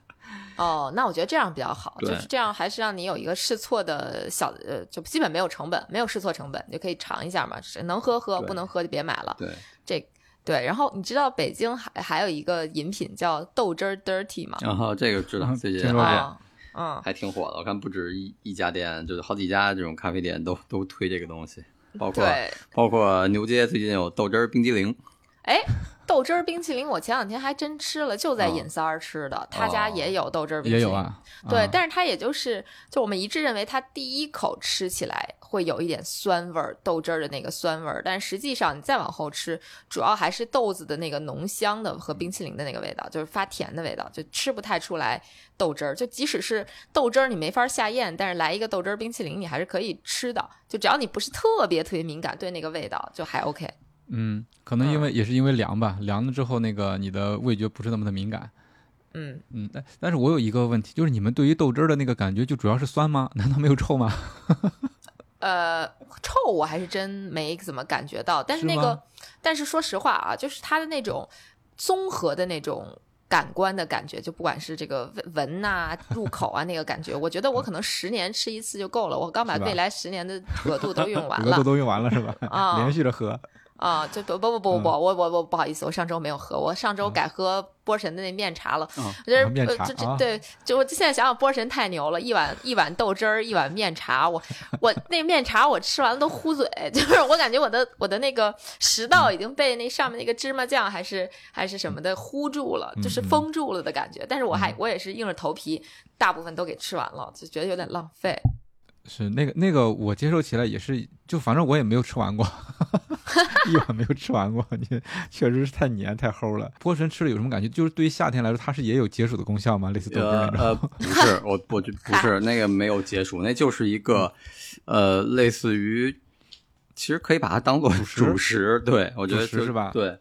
哦，那我觉得这样比较好，就是这样，还是让你有一个试错的小呃，就基本没有成本，没有试错成本，你就可以尝一下嘛，能喝喝，不能喝就别买了。对，这对，然后你知道北京还还有一个饮品叫豆汁儿 dirty 吗？然后这个知道嗯最近听说过还啊，嗯，还挺火的，我看不止一一家店，就是好几家这种咖啡店都都推这个东西，包括对，包括牛街最近有豆汁儿冰激凌，哎，豆汁儿冰淇淋我前两天还真吃了，就在哦尹三儿吃的，他家也有豆汁儿冰淇淋。也有啊。对，啊但是它也就是，就我们一致认为，它第一口吃起来会有一点酸味儿，豆汁儿的那个酸味儿，但实际上你再往后吃，主要还是豆子的那个浓香的和冰淇淋的那个味道，就是发甜的味道，就吃不太出来豆汁儿。就即使是豆汁儿你没法下咽，但是来一个豆汁儿冰淇淋，你还是可以吃的，就只要你不是特别特别敏感对那个味道，就还 OK。嗯，可能因为也是因为凉吧，凉了之后那个你的味觉不是那么的敏感。嗯，嗯，但但是我有一个问题，就是你们对于豆汁儿的那个感觉就主要是酸吗？难道没有臭吗？呃，臭我还是真没怎么感觉到，但是那个，但是说实话啊，就是它的那种综合的那种感官的感觉，就不管是这个闻闻呐、入口啊那个感觉，我觉得我可能十年吃一次就够了，我刚把未来十年的额度都用完了 额度了都用完了是吧？啊连续着喝。啊！就不不不不不，我我我不好意思，我上周没有喝，我上周改喝波神的那面茶了。嗯我觉得啊面茶呃这这啊对，就我现在想想，波神太牛了，一碗一碗豆汁儿，一碗面茶，我我那面茶我吃完了都糊嘴，就是我感觉我的我的那个食道已经被那上面那个芝麻酱还是还是什么的糊住了，就是封住了的感觉。但是我还嗯我也是硬着头皮，大部分都给吃完了，就觉得有点浪费。是那个那个，我接受起来也是，就反正我也没有吃完过，一碗没有吃完过。你确实是太黏太齁了。波神吃了有什么感觉？就是对于夏天来说，它是也有解暑的功效吗？类似豆汁那种？呃呃，不是，我我就不是那个没有解暑，那就是一个呃，类似于，其实可以把它当做主食主食，对我觉得是吧对，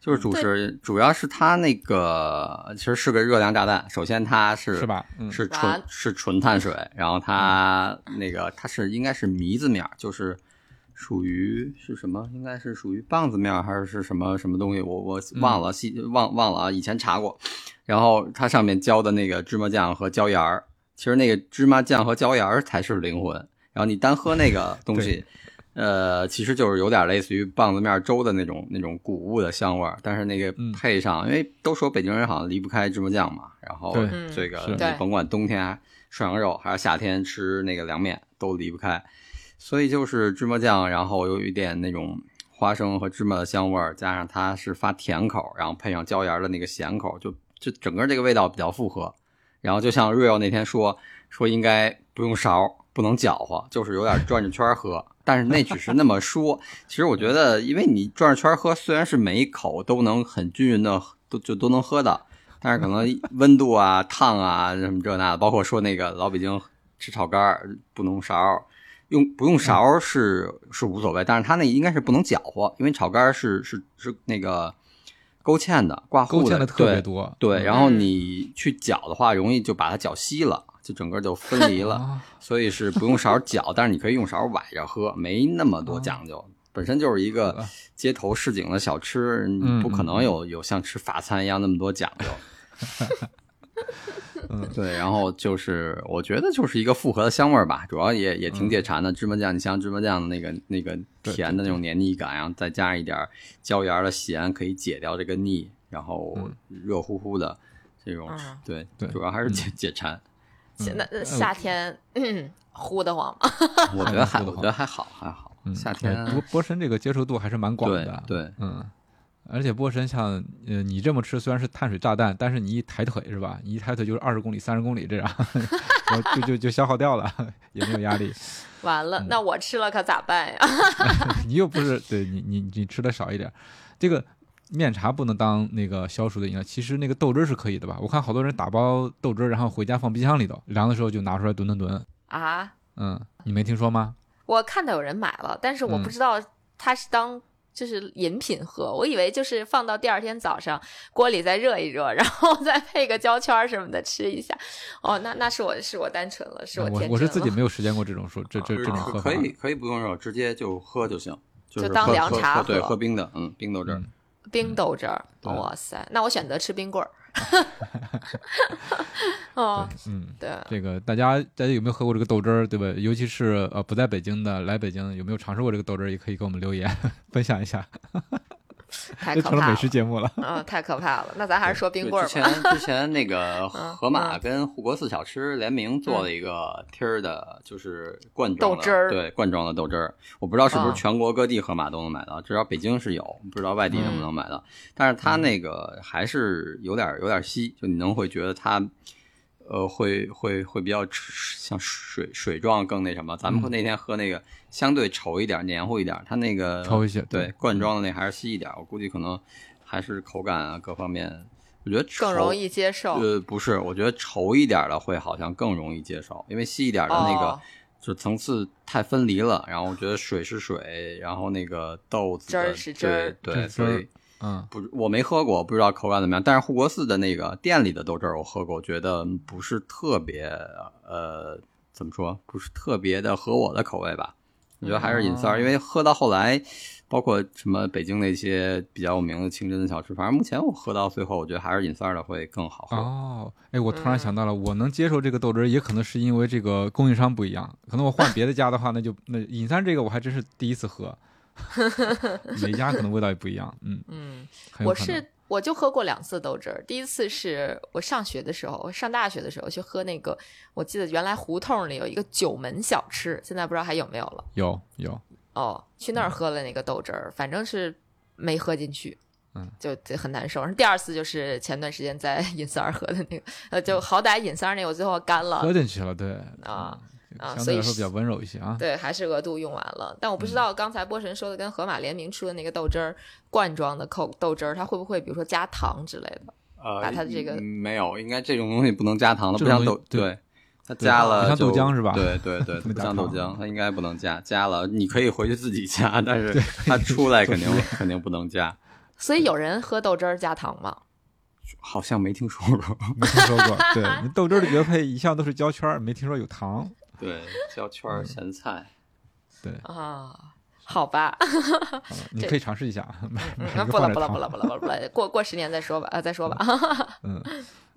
就是主食，主要是它那个其实是个热量炸弹。首先它是是吧？嗯，是纯是纯碳水，然后它那个它是应该是糜子面，就是属于是什么？应该是属于棒子面还是是什么什么东西？我我忘了，细忘忘了啊，以前查过。然后它上面浇的那个芝麻酱和椒盐儿，其实那个芝麻酱和椒盐儿才是灵魂。然后你单喝那个东西，呃，其实就是有点类似于棒子面粥的那种那种谷物的香味儿，但是那个嗯配上，因为都说北京人好像离不开芝麻酱嘛，然后这个你甭管冬天涮羊肉还是夏天吃那个凉面都离不开，所以就是芝麻酱，然后有一点那种花生和芝麻的香味儿，加上它是发甜口，然后配上椒盐的那个咸口，就就整个这个味道比较复合。然后就像 Real 那天说说应该不用勺，不能搅和，就是有点转着圈喝。但是那只是那么说，其实我觉得，因为你转着圈儿喝，虽然是每一口都能很均匀的都就都能喝到，但是可能温度啊、烫啊什么这那的，包括说那个老北京吃炒肝儿不能勺，用不用勺是是无所谓，但是它那应该是不能搅和，因为炒肝儿是是是那个勾芡的、挂糊的特别对多。对，嗯。然后你去搅的话，容易就把它搅稀了，就整个就分离了，啊 所以是不用勺搅，但是你可以用勺崴着喝，没那么哦。多讲究。本身就是一个街头市井的小吃，不可能有有像吃法餐一样那么多讲究。嗯，对，然后就是我觉得就是一个复合的香味儿吧，主要也也挺嗯。解馋的。芝麻酱，你像芝麻酱的那个那个甜的那种黏腻感，然后再加上一点椒盐的咸，可以解掉这个腻，然后嗯。热乎乎的这种，嗯。对对主要还是解解馋。现在嗯夏天嗯呼得慌吗？我觉得还 我觉得还好还好，嗯，夏天对波波神这个接受度还是蛮广对的。对，嗯，而且波神像呃你这么吃虽然是碳水炸弹，但是你一抬腿是吧？你一抬腿就是二十公里、三十公里这样，然后就就就消耗掉了，也没有压力。完了，嗯那我吃了可咋办呀？你又不是对你你你吃的少一点，这个面茶不能当那个消暑的饮料，其实那个豆汁儿是可以的吧？我看好多人打包豆汁儿，然后回家放冰箱里头，凉的时候就拿出来炖炖炖。啊，嗯，你没听说吗？我看到有人买了，但是我嗯不知道它是当就是饮品喝，我以为就是放到第二天早上锅里再热一热，然后再配个胶圈儿什么的吃一下。哦，那那是我是我单纯了，是我天真我是自己没有实践过这种说这这这种喝法可。以可以不用热，直接就喝就行，就是当凉茶喝对，喝喝冰的，嗯，冰豆汁。冰豆汁儿。哇塞，那我选择吃冰棍儿。哦，嗯，对，这个大家大家有没有喝过这个豆汁儿，对吧？尤其是呃不在北京的，来北京有没有尝试过这个豆汁儿，也可以给我们留言 分享一下。太可怕了这成了美。食节目了。嗯，太可怕了。那咱还是说冰，棍儿吧。之前之前那个 嗯盒马嗯跟护国寺小吃联名做了一个贴儿的，就是罐装的豆汁儿对，罐装的豆汁儿。我不知道是不是啊全国各地盒马都能买到，至少北京是有，不知道外地能不能买到。但是它那个还是有点有点稀，就你能会觉得它。呃，会会会比较像水水状更那什么，咱们嗯那天喝那个相对稠一点、黏糊一点，它那个稠一些对对罐装的那还是稀一点，我估计可能还是口感啊各方面，我觉得更容易接受。呃，不是，我觉得稠一点的会好像更容易接受，因为稀一点的那个哦就层次太分离了。然后我觉得水是水，然后那个豆子汁儿的是汁儿对对，所以嗯，不，我没喝过，不知道口感怎么样。但是护国寺的那个店里的豆汁儿我喝过，我觉得不是特别呃，怎么说，不是特别的合我的口味吧。我觉得还是尹三儿，因为喝到后来，包括什么北京那些比较有名的清真的小吃，反正目前我喝到最后，我觉得还是尹三儿的会更好喝。哦，哎，我突然嗯想到了，我能接受这个豆汁儿，也可能是因为这个供应商不一样。可能我换 别的家的话，那就那尹三这个我还真是第一次喝，每家可能味道也不一样。嗯，嗯，我是我就喝过两次豆汁儿，第一次是我上学的时候，上大学的时候去喝那个，我记得原来胡同里有一个九门小吃，现在不知道还有没有了。有有，哦，去那儿喝了那个豆汁儿，反正是没喝进去。嗯，就就很难受。第二次就是前段时间在尹三儿喝的那个，呃，就好歹尹三儿那个我最后干了喝进去了，对啊，嗯啊所以是相对来说比较温柔一些啊。对，还是额度用完了。但我不知道刚才波神说的跟盒马联名出的那个豆汁儿罐装的扣豆汁儿，它会不会比如说加糖之类的？呃，把它这个嗯没有，应该这种东西不能加糖的，不像豆对对。它加了像豆浆是吧对对对，不不像豆浆，它应该不能加。加了你可以回去自己加，但是它出来肯定肯定不能加。所以有人喝豆汁儿加糖吗？好像没听说过。没听说过。对你豆汁儿的原配一向都是胶圈儿，没听说有糖。对，焦圈儿咸菜。对，啊，好吧，你可以尝试一下，买买嗯，一个不了不了不了不了不了不了，过过十年再说吧，啊，再说吧。嗯，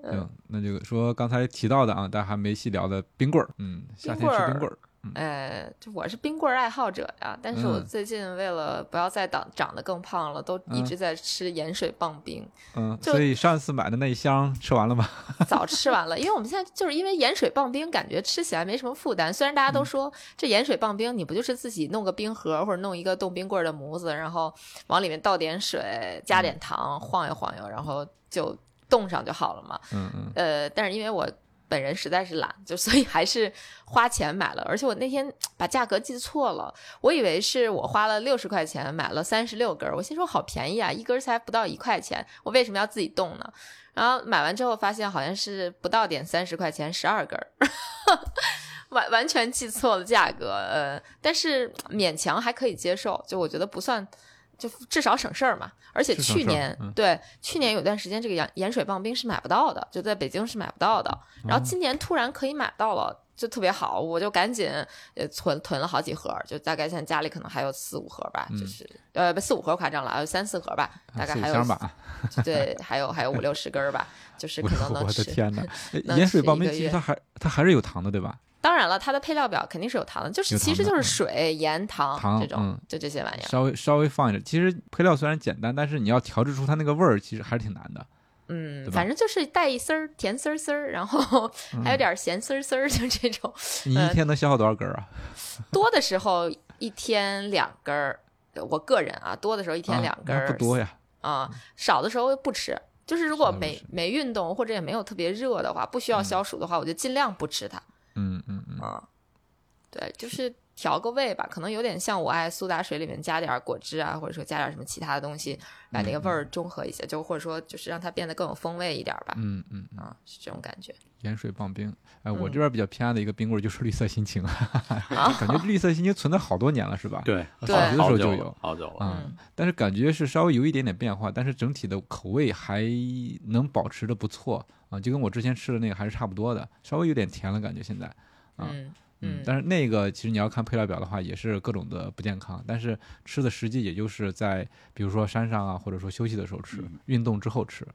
行，那就说刚才提到的啊，大家还没细聊的冰棍儿，嗯，夏天冰棍儿吃冰棍儿，哎，就我是冰棍儿爱好者呀，但是我嗯最近为了不要再长长得更胖了，都一嗯直在吃盐水棒冰。嗯，所以上次买的那一箱吃完了吗？早吃完了，因为我们现在就是因为盐水棒冰，感觉吃起来没什么负担。虽然大家嗯都说、这盐水棒冰，你不就是自己弄个冰盒或者弄一个冻冰棍儿的模子，然后往里面倒点水，加嗯点糖，晃悠晃悠，然后就冻上就好了嘛。嗯嗯，呃，但是因为我本人实在是懒，就所以还是花钱买了。而且我那天把价格记错了，我以为是我花了六十块钱买了三十六根，我心说好便宜啊，一根才不到一块钱，我为什么要自己动呢？然后买完之后发现好像是不到点三十块钱十二根。完完全记错了价格，呃，但是勉强还可以接受，就我觉得不算，就至少省事儿嘛。而且去年、嗯对去年有段时间这个盐盐水棒冰是买不到的，就在北京是买不到的。然后今年突然可以买到了，就特别好，我就赶紧呃囤囤了好几盒，就大概现在家里可能还有四五盒吧，就是呃不四五盒夸张了，还有三四盒吧，大概还有箱吧。对，还有还有五六十根儿吧，就是可能 我的能吃。天哪！哎能盐水棒冰其实它还它还是有糖的，对吧？当然了，它的配料表肯定是有糖的，就是其实就是水、盐、糖糖这种，嗯就这些玩意儿。稍微稍微放一点。其实配料虽然简单，但是你要调制出它那个味儿，其实还是挺难的。嗯，反正就是带一丝儿甜丝丝儿，然后 还有点儿咸丝丝儿，就这种。你一天能消耗多少根儿啊？多的时候一天两根儿，我个人啊，多的时候一天啊两根儿，那不多呀。啊、少的时候不吃。就是如果没没运动或者也没有特别热的话，不需要消暑的话，我就尽量不吃它。嗯嗯嗯，啊，对，就是调个味吧，可能有点像我爱苏打水里面加点儿果汁啊，或者说加点什么其他的东西，把那个味儿中和一些，就或者说就是让它变得更有风味一点儿吧。嗯嗯嗯，啊，是这种感觉。盐水棒冰。哎，我嗯这边比较偏爱的一个冰棍儿就是绿色心情，感觉绿色心情存在好多年了，是吧？对，对小学的时候就有。好久了。嗯，但是感觉是稍微有一点点变化，但是整体的口味还能保持的不错啊，就跟我之前吃的那个还是差不多的，稍微有点甜了，感觉现在。啊嗯嗯，但是那个其实你要看配料表的话，也是各种的不健康。但是吃的实际也就是在比如说山上啊，或者说休息的时候吃，嗯运动之后吃。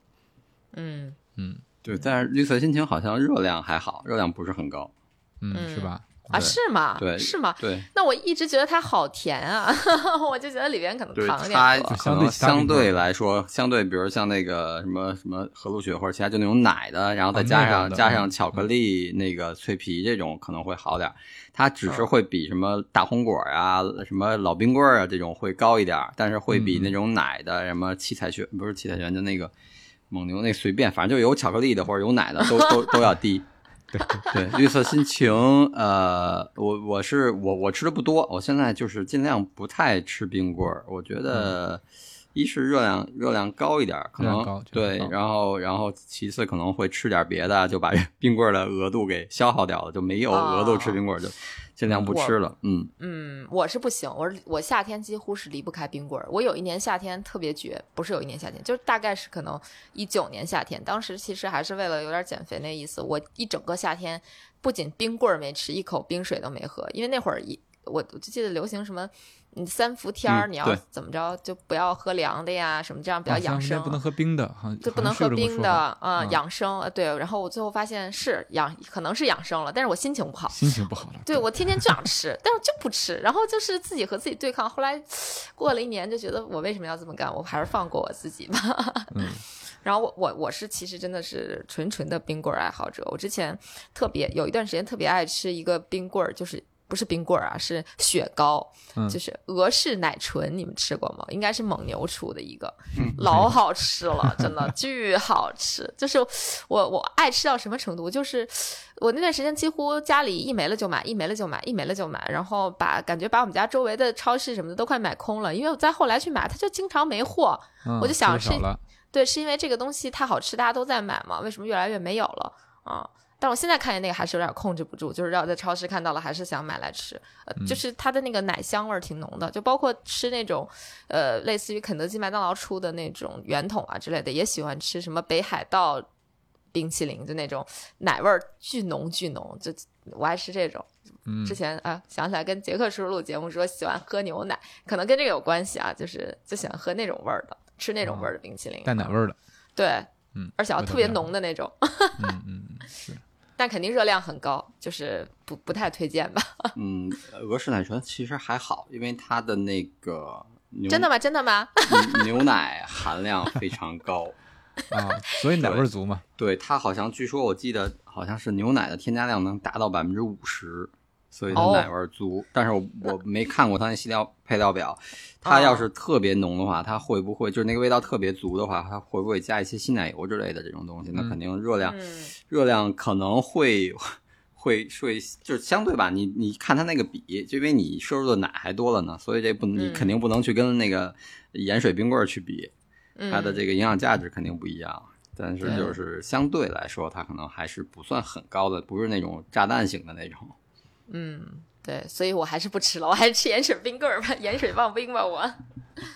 嗯，嗯对，但是绿色心情好像热量还好，热量不是很高。嗯，嗯是吧？啊，是吗？对是吗？对那我一直觉得它好甜啊，我就觉得里边可能，糖有它点多。可相对能相对来说，相对比如像那个什么什么和路雪或者其他就那种奶的，然后再哦加上、加上嗯巧克力那个脆皮这种可能会好点。它只是嗯会比什么大红果啊、什么老冰棍儿啊这种会高一点，但是会比那种奶的什么七彩雪不是七彩雪，就那个蒙牛那随便，反正就有巧克力的或者有奶的都都都要低。对 对，绿色心情，呃，我我是我我吃的不多，我现在就是尽量不太吃冰棍儿，我觉得。一是热量热量高一点儿，可能对，然后然后其次可能会吃点别的，就把 冰棍儿的额度给消耗掉了，就没有额度吃冰棍儿，就尽量不吃了。嗯，嗯，我是不行，我我夏天几乎是离不开冰棍儿。我有一年夏天特别绝，不是有一年夏天，就是大概是可能一九年夏天，当时其实还是为了有点减肥那意思，我一整个夏天不仅冰棍儿没吃，一口冰水都没喝，因为那会儿一我我就记得流行什么。你三伏天儿，你要怎么着就不要喝凉的呀，什么这样比较养生。不能喝冰的，好像就不能喝冰的啊、嗯养生啊对。然后我最后发现是养，可能是养生了，但是我心情不好。心情不好了。对我天天就想吃，但是就不吃，然后就是自己和自己对抗。后来过了一年，就觉得我为什么要这么干？我还是放过我自己吧。嗯 然后我我我是其实真的是纯纯的冰棍儿爱好者。我之前特别有一段时间特别爱吃一个冰棍儿，就是不是冰棍儿啊，是雪糕，嗯就是俄式奶醇，你们吃过吗？应该是蒙牛出的一个，嗯老好吃了，真的 巨好吃。就是我我爱吃到什么程度，就是我那段时间几乎家里一没了就买，一没了就买，一没了就买，然后把感觉把我们家周围的超市什么的都快买空了，因为我再后来去买，它就经常没货。嗯我就想是对，是因为这个东西太好吃，大家都在买嘛，为什么越来越没有了啊？但我现在看见那个还是有点控制不住，就是要在超市看到了，还是想买来吃。就是它的那个奶香味儿挺浓的，就包括吃那种，呃，类似于肯德基、麦当劳出的那种圆筒啊之类的，也喜欢吃什么北海道冰淇淋，就那种奶味儿巨浓巨浓，就我爱吃这种。嗯之前啊，想起来跟杰克叔叔录节目说喜欢喝牛奶，可能跟这个有关系啊，就是就喜欢喝那种味儿的，吃那种味儿的冰淇淋，带奶味儿的，对，嗯，而且要特别浓的那种，嗯嗯嗯 是，但肯定热量很高，就是不不太推荐吧？嗯，俄式奶醇其实还好，因为它的那个牛真的吗？真的吗？牛奶含量非常高。啊，所以奶味儿足嘛，对它好像据说我记得好像是牛奶的添加量能达到百分之五十，所以它哦奶味儿足。但是我我没看过它那细料配料表，它要是特别浓的话，它会不会就是那个味道特别足的话，它会不会加一些稀奶油之类的这种东西？那嗯肯定热量、嗯热量可能会会会就是相对吧，你你看它那个比，就因为你摄入的奶还多了呢，所以这不你嗯肯定不能去跟那个盐水冰棍儿去比，嗯，它的这个营养价值肯定不一样。但是就是相对来说，它可能还是不算很高的，不是那种炸弹型的那种。嗯，对，所以我还是不吃了，我还是吃盐水冰棍儿吧，盐水棒冰吧，我。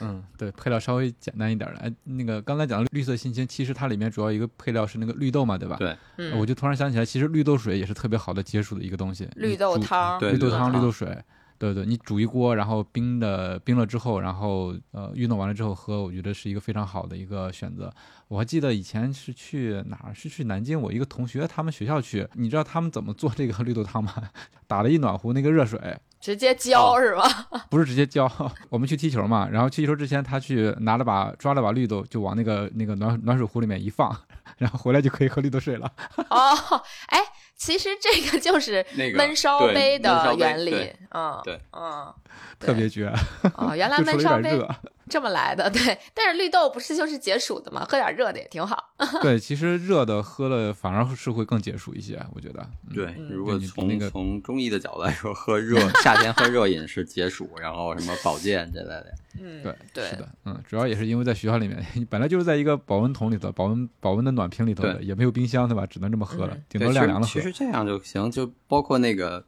嗯，对，配料稍微简单一点的。哎，那个刚才讲的绿色心情，其实它里面主要一个配料是那个绿豆嘛，对吧？对，嗯，我就突然想起来，其实绿豆水也是特别好的解暑的一个东西。绿豆汤，对绿豆汤、绿豆汤绿豆水，对对，你煮一锅，然后冰的冰了之后，然后呃运动完了之后喝，我觉得是一个非常好的一个选择。我还记得以前是去哪儿？是去南京，我一个同学他们学校去，你知道他们怎么做这个绿豆汤吗？打了一暖壶那个热水，直接浇哦是吧？不是直接浇。我们去踢球嘛，然后去踢球之前，他去拿了把抓了把绿豆，就往那个那个暖暖水壶里面一放，然后回来就可以喝绿豆水了。哦，哎，其实这个就是 那个焖烧杯的原理对，嗯，对嗯，特别绝，哦，原来就除了焖烧杯。这么来的，对。但是绿豆不是就是解暑的吗？喝点热的也挺好。对，其实热的喝了反而是会更解暑一些，我觉得。嗯对，如果你从那个从中医的角度来说，喝热夏天喝热饮是解暑，然后什么保健之类的。嗯，对，对是的，嗯，主要也是因为在学校里面，你 本来就是在一个保温桶里头，保温保温的暖瓶里头的，也没有冰箱，对吧？只能这么喝了嗯，顶多晾凉了喝其。其实这样就行，就包括那个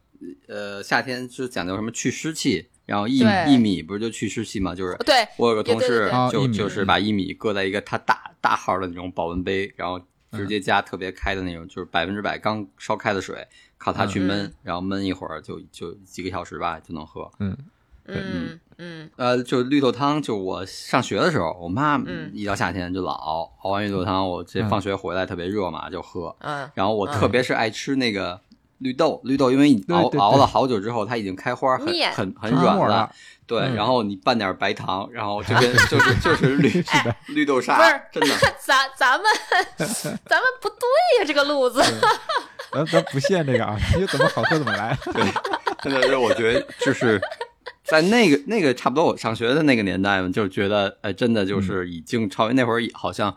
呃夏天是讲究什么去湿气，然后薏薏米不是就去湿气嘛？就是对，我有个同事对对对就就是把薏米搁在一个他大大号的那种保温杯，然后直接加特别开的那种，就是百分之百刚烧开的水，靠它去焖嗯，然后焖一会儿就就几个小时吧就能喝。嗯，嗯嗯呃，就绿豆汤，就我上学的时候，我妈嗯一到夏天就老熬，熬完绿豆汤，我这嗯放学回来特别热嘛，就喝。嗯然后我特别是爱吃那个绿豆，绿豆因为对对对熬熬了好久之后，它已经开花，很面很很软了了。对，嗯然后你拌点白糖，然后就跟 就是就是绿绿豆沙不是，真的。咱咱们 咱们不对呀，这个路子。咱咱不限这个啊，你怎么好喝怎么来。真的是，我觉得就是在那个那个差不多我上学的那个年代嘛，就是觉得，哎，真的就是已经超越那会儿，好像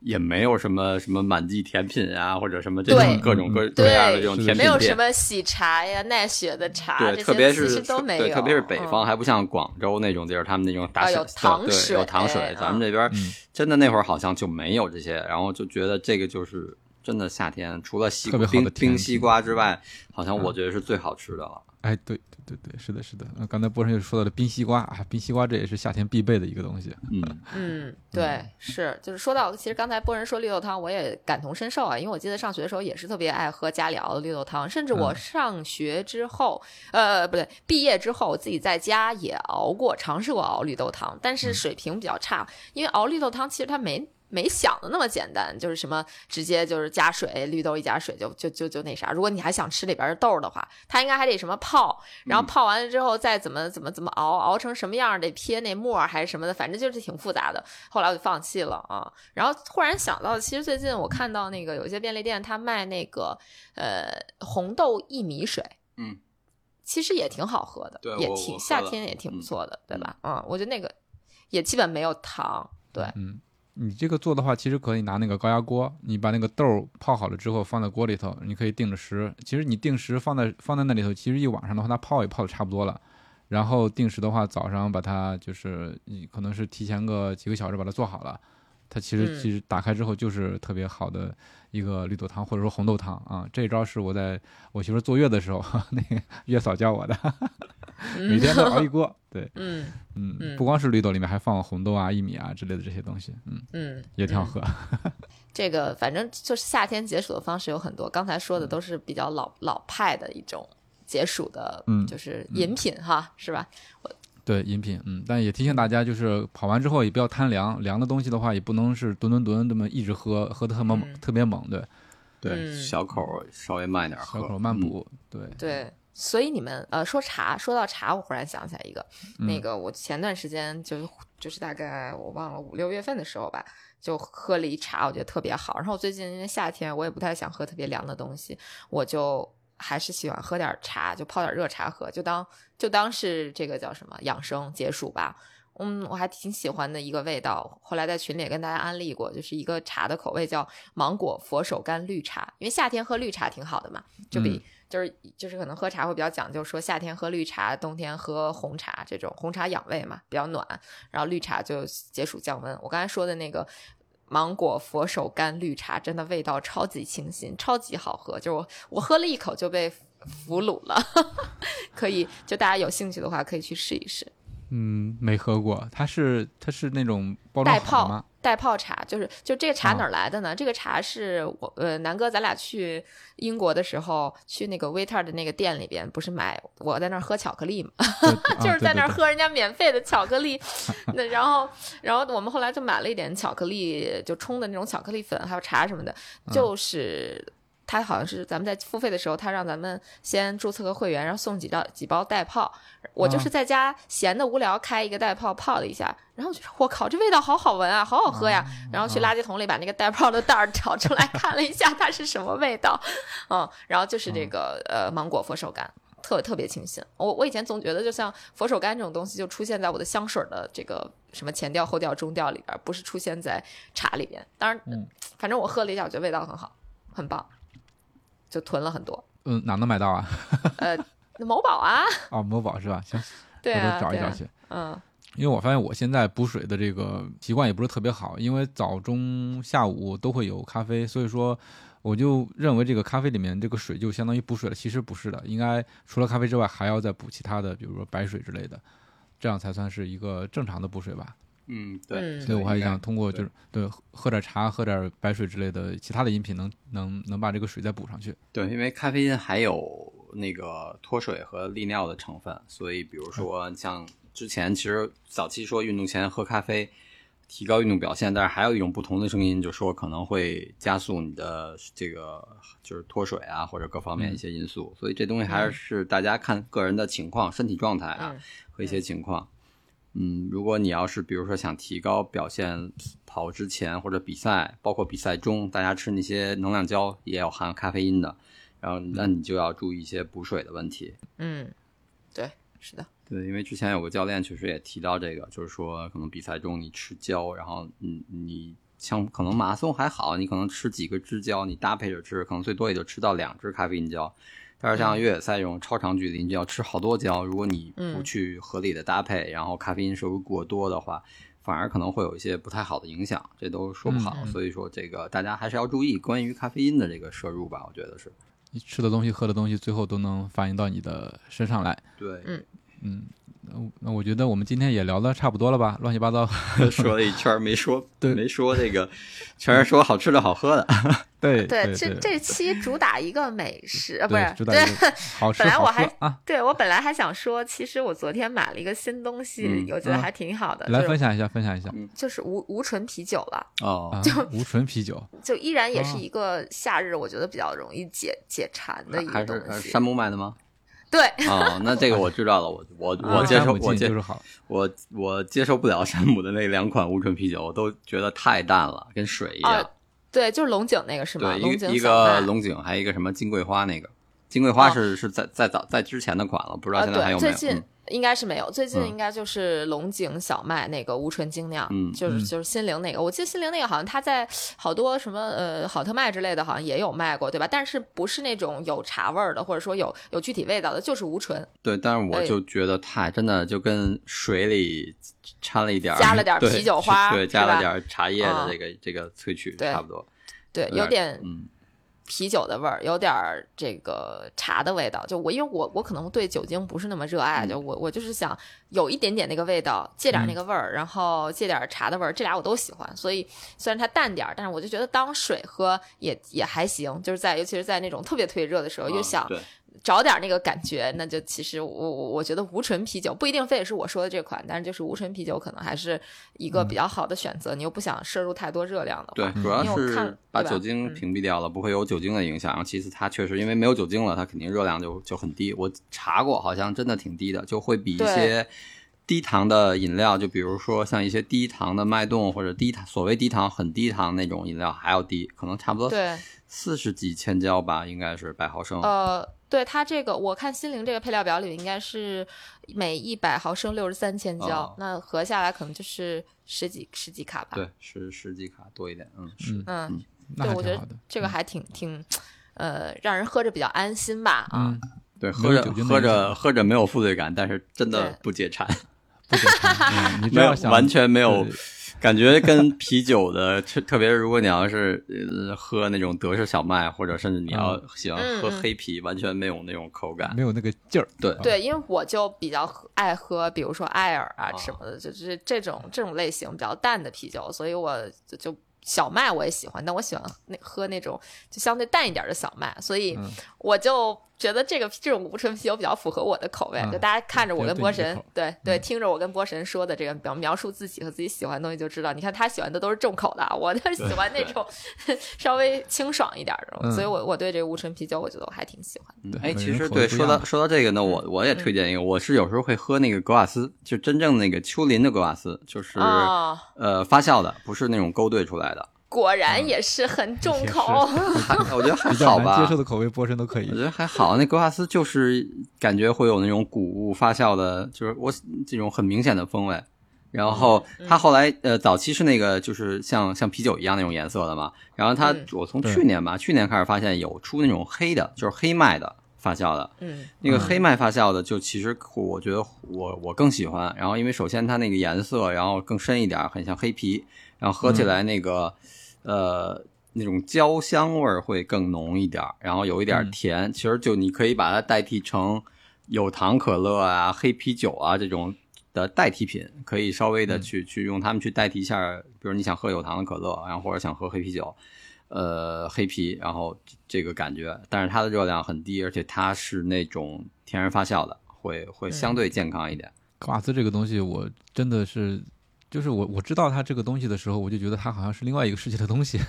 也没有什么什么满记甜品啊，或者什么这种各种各各样的这种甜品店。没有什么喜茶呀、奈雪的茶，对，特别是其实都没有。对，特别是北方，嗯还不像广州那种地儿，他们那种大啊有小对糖水有糖水哎。咱们这边嗯真的那会儿好像就没有这些，然后就觉得这个就是真的夏天，除了西冰冰西瓜之外，好像我嗯觉得是最好吃的了。哎，对对对对，是的，是的。呃刚才波神又说到了冰西瓜啊，冰西瓜这也是夏天必备的一个东西。嗯，嗯，对，是，就是说到，其实刚才波人说绿豆汤，我也感同身受啊，因为我记得上学的时候也是特别爱喝家里熬的绿豆汤，甚至我嗯上学之后，呃，不对，毕业之后，我自己在家也熬过，尝试过熬绿豆汤，但是水平比较差，因为熬绿豆汤其实它没。没想的那么简单，就是什么直接就是加水，绿豆一加水就就就就那啥。如果你还想吃里边的豆儿的话，它应该还得什么泡，然后嗯泡完了之后再怎么怎么怎么熬，熬成什么样得撇那沫儿还是什么的，反正就是挺复杂的。后来我就放弃了啊。然后忽然想到，其实最近我看到那个有一些便利店，它卖那个呃红豆薏米水，嗯，其实也挺好喝的，也挺夏天也挺不错的，对吧？嗯，我觉得那个也基本没有糖，对，嗯，你这个做的话，其实可以拿那个高压锅，你把那个豆泡好了之后放在锅里头，你可以定着时。其实你定时放在放在那里头，其实一晚上的话，它泡也泡的差不多了。然后定时的话，早上把它就是你可能是提前个几个小时把它做好了，它其实嗯其实打开之后就是特别好的一个绿豆汤或者说红豆汤啊。这一招是我在我媳妇儿坐月的时候，那个月嫂教我的，每天都熬一锅。对，嗯嗯，嗯不光是绿豆，里面还放红豆啊、薏米啊之类的这些东西，嗯，嗯，也挺好嗯喝。这个反正就是夏天解暑的方式有很多，刚才说的都是比较老老派的一种解暑的，嗯就是饮品哈，是吧？对饮品，嗯，但也提醒大家，就是跑完之后也不要贪凉，凉的东西的话，也不能是吨吨吨这么一直喝，喝的特猛、嗯。特别猛，对，对，嗯。小口稍微慢点儿喝，小口慢嗯。补，对，对，所以你们呃说茶，说到茶，我忽然想起来一个，嗯。那个我前段时间就就是大概我忘了五六月份的时候吧，就喝了一茶，我觉得特别好。然后最近因为夏天，我也不太想喝特别凉的东西，我就还是喜欢喝点茶，就泡点热茶喝，就当就当是这个叫什么养生解暑吧。嗯，我还挺喜欢的一个味道，后来在群里也跟大家安利过，就是一个茶的口味叫芒果佛手柑绿茶，因为夏天喝绿茶挺好的嘛，就比、嗯就是就是可能喝茶会比较讲究，说夏天喝绿茶，冬天喝红茶，这种红茶养胃嘛，比较暖，然后绿茶就解暑降温。我刚才说的那个芒果佛手柑绿茶，真的味道超级清新，超级好喝，就我我喝了一口就被俘虏了，可以就大家有兴趣的话可以去试一试。嗯，没喝过，它是它是那种包装带泡好吗？带泡茶，就是就这个茶哦哪儿来的呢？这个茶是我呃南哥咱俩去英国的时候，去那个 waiter 的那个店里边，不是买我在那儿喝巧克力嘛，对 就是在那儿。喝人家免费的巧克力，那然后然后我们后来就买了一点巧克力，就冲的那种巧克力粉，还有茶什么的，嗯就是。他好像是咱们在付费的时候，他让咱们先注册个会员，然后送几道几包带泡。我就是啊在家闲的无聊，开一个带泡泡了一下，然后我觉得我靠，这味道好好闻啊，好好喝呀。然后去垃圾桶里把那个带泡的袋儿找出来 看了一下，它是什么味道，嗯，然后就是这个呃芒果佛手柑。特特别清新，我我以前总觉得就像佛手柑这种东西就出现在我的香水的这个什么前调、后调、中调里边，不是出现在茶里边。当然，嗯反正我喝了一下，我觉得味道很好，很棒，就囤了很多。嗯，哪能买到啊？呃，某宝啊，哦，某宝是吧？行，回 对啊，找一找去。嗯因为我发现我现在补水的这个习惯也不是特别好，因为早中下午都会有咖啡，所以说我就认为这个咖啡里面这个水就相当于补水了，其实不是的，应该除了咖啡之外还要再补其他的，比如说白水之类的，这样才算是一个正常的补水吧。嗯，对，嗯。所以我还想通过就是对喝喝点茶、喝点白水之类的其他的饮品能，能能把这个水再补上去。对，因为咖啡因还有那个脱水和利尿的成分，所以比如说像之前其实早期说运动前喝咖啡提高运动表现，但是还有一种不同的声音，就说可能会加速你的这个就是脱水啊或者各方面一些因素，所以这东西还是大家看个人的情况、身体状态啊嗯。和一些情况。嗯，如果你要是比如说想提高表现，跑之前或者比赛，包括比赛中，大家吃那些能量胶也有含咖啡因的，然后那你就要注意一些补水的问题。嗯，对，是的，对，因为之前有个教练确实也提到这个，就是说可能比赛中你吃胶，然后你你像可能马拉松还好，你可能吃几个支胶，你搭配着吃，可能最多也就吃到两支咖啡因胶。但是像越野赛这种超长距离，你就要吃好多胶。如果你不嗯去合理的搭配，然后咖啡因摄入过多的话，反而可能会有一些不太好的影响，这都说不好。所以说，这个大家还是要注意关于咖啡因的这个摄入吧，我觉得是你吃的东西、喝的东西，最后都能反映到你的身上来。对。嗯嗯，那我那我觉得我们今天也聊的差不多了吧？乱七八糟。说了一圈儿没说，对没说这个，全是说好吃的好喝的。对对，这这期主打一个美食，呃，不是，对主打一个好吃好喝本来我还啊！对我本来还想说，其实我昨天买了一个新东西，嗯嗯我觉得还挺好的，来分享一下，分享一下就是无无醇啤酒了，哦就！无醇啤酒，就依然也是哦一个夏日，我觉得比较容易解解馋的一个东西还是山。姆买的吗？对，哦，那这个我知道了，我我啊我接受，我接受好。我我接受不了山姆的那两款无醇啤酒，我都觉得太淡了，跟水一样。啊对，就是龙井那个是吗？对，龙一个一个龙井，还有一个什么金桂花那个。金桂花是、是在在早在之前的款了，不知道呃，现在还，有没有？最近嗯应该是没有，最近嗯应该就是龙井小麦那个无醇精酿，就是就是心灵那个，我记得心灵那个好像它在好多什么呃好特卖之类的，好像也有卖过，对吧？但是不是那种有茶味儿的，或者说有有具体味道的，就是无醇。对，但是我哎就觉得太真的就跟水里掺了一点儿，加了点儿 啤酒花对，加了点儿茶叶的啊这个、这个萃取对差不多。对，有有点嗯啤酒的味儿，有点儿这个茶的味道。就我因为我我可能对酒精不是那么热爱，嗯就我我就是想有一点点那个味道，借点儿那个味儿，然后借点儿茶的味儿，这俩我都喜欢。所以虽然它淡点儿，但是我就觉得当水喝也也还行。就是在尤其是在那种特别特别热的时候，又啊想对找点儿那个感觉，那就其实我我我觉得无醇啤酒不一定非得是我说的这款，但是就是无醇啤酒可能还是一个比较好的选择。你又不想摄入太多热量的话，对，主要是把酒精嗯屏蔽掉了，不会有酒精的影响。其次，它确实因为没有酒精了，它肯定热量就就很低。我查过，好像真的挺低的，就会比一些低糖的饮料，就比如说像一些低糖的脉动或者低糖所谓低糖很低糖那种饮料还要低，可能差不多对。四十几千焦吧，应该是百毫升。呃，对它这个，我看心灵这个配料表里应该是每一百毫升六十三千焦，哦那合下来可能就是十几十几卡吧。对，十十几卡多一点，嗯，是。嗯，嗯，那对，我觉得。这个还挺挺，呃，让人喝着比较安心吧。啊，嗯，对，喝着喝着喝着没有负罪感，但是真的不解馋，不简单。嗯你只没有要想完全没有 感觉跟啤酒的，特特别是如果你要是呃喝那种德式小麦，或者甚至你要喜欢喝黑啤，完全没有那种口感。没有那个劲儿。对对，因为我就比较喝爱喝，比如说艾尔啊哦什么的，就是这种这种类型比较淡的啤酒，所以我就就小麦我也喜欢，但我喜欢那喝那种就相对淡一点的小麦，所以嗯我就觉得这个这种无醇啤酒比较符合我的口味。嗯就大家看着我跟波神对对，嗯听着我跟波神说的这个描描述自己和自己喜欢的东西，就知道，你看他喜欢的都是重口的啊，我就是喜欢那种 稍微清爽一点的，嗯所以我我对这个无醇啤酒，我觉得我还挺喜欢的。对哎，其实对说到说到这个呢，我我也推荐一个，我是有时候会喝那个格瓦斯，就真正那个丘林的格瓦斯，就是、哦呃发酵的，不是那种勾兑出来的。果然也是很重口。还 我觉得还好吧，接受的口味，波神都可以。我觉。得还好，那格瓦斯就是感觉会有那种谷物发酵的，就是我这种很明显的风味，然后嗯。它后来呃早期是那个就是像像啤酒一样那种颜色的嘛，然后它嗯。我从去年吧，去年开始发现有出那种黑的，就是黑麦的发酵的，嗯。那个黑麦发酵的，就其实我觉得我我更喜欢。然后因为首先它那个颜色，然后更深一点，很像黑啤，然后喝起来那个、呃那种焦香味儿会更浓一点，然后有一点甜。其实就你可以把它代替成有糖可乐啊、黑啤酒啊这种的代替品，可以稍微的去、去用它们去代替一下，比如你想喝有糖的可乐，然后或者想喝黑啤酒。呃，黑啤，然后这个感觉，但是它的热量很低，而且它是那种天然发酵的，会会相对健康一点。克瓦斯这个东西，我真的是，就是我我知道它这个东西的时候，我就觉得它好像是另外一个世界的东西，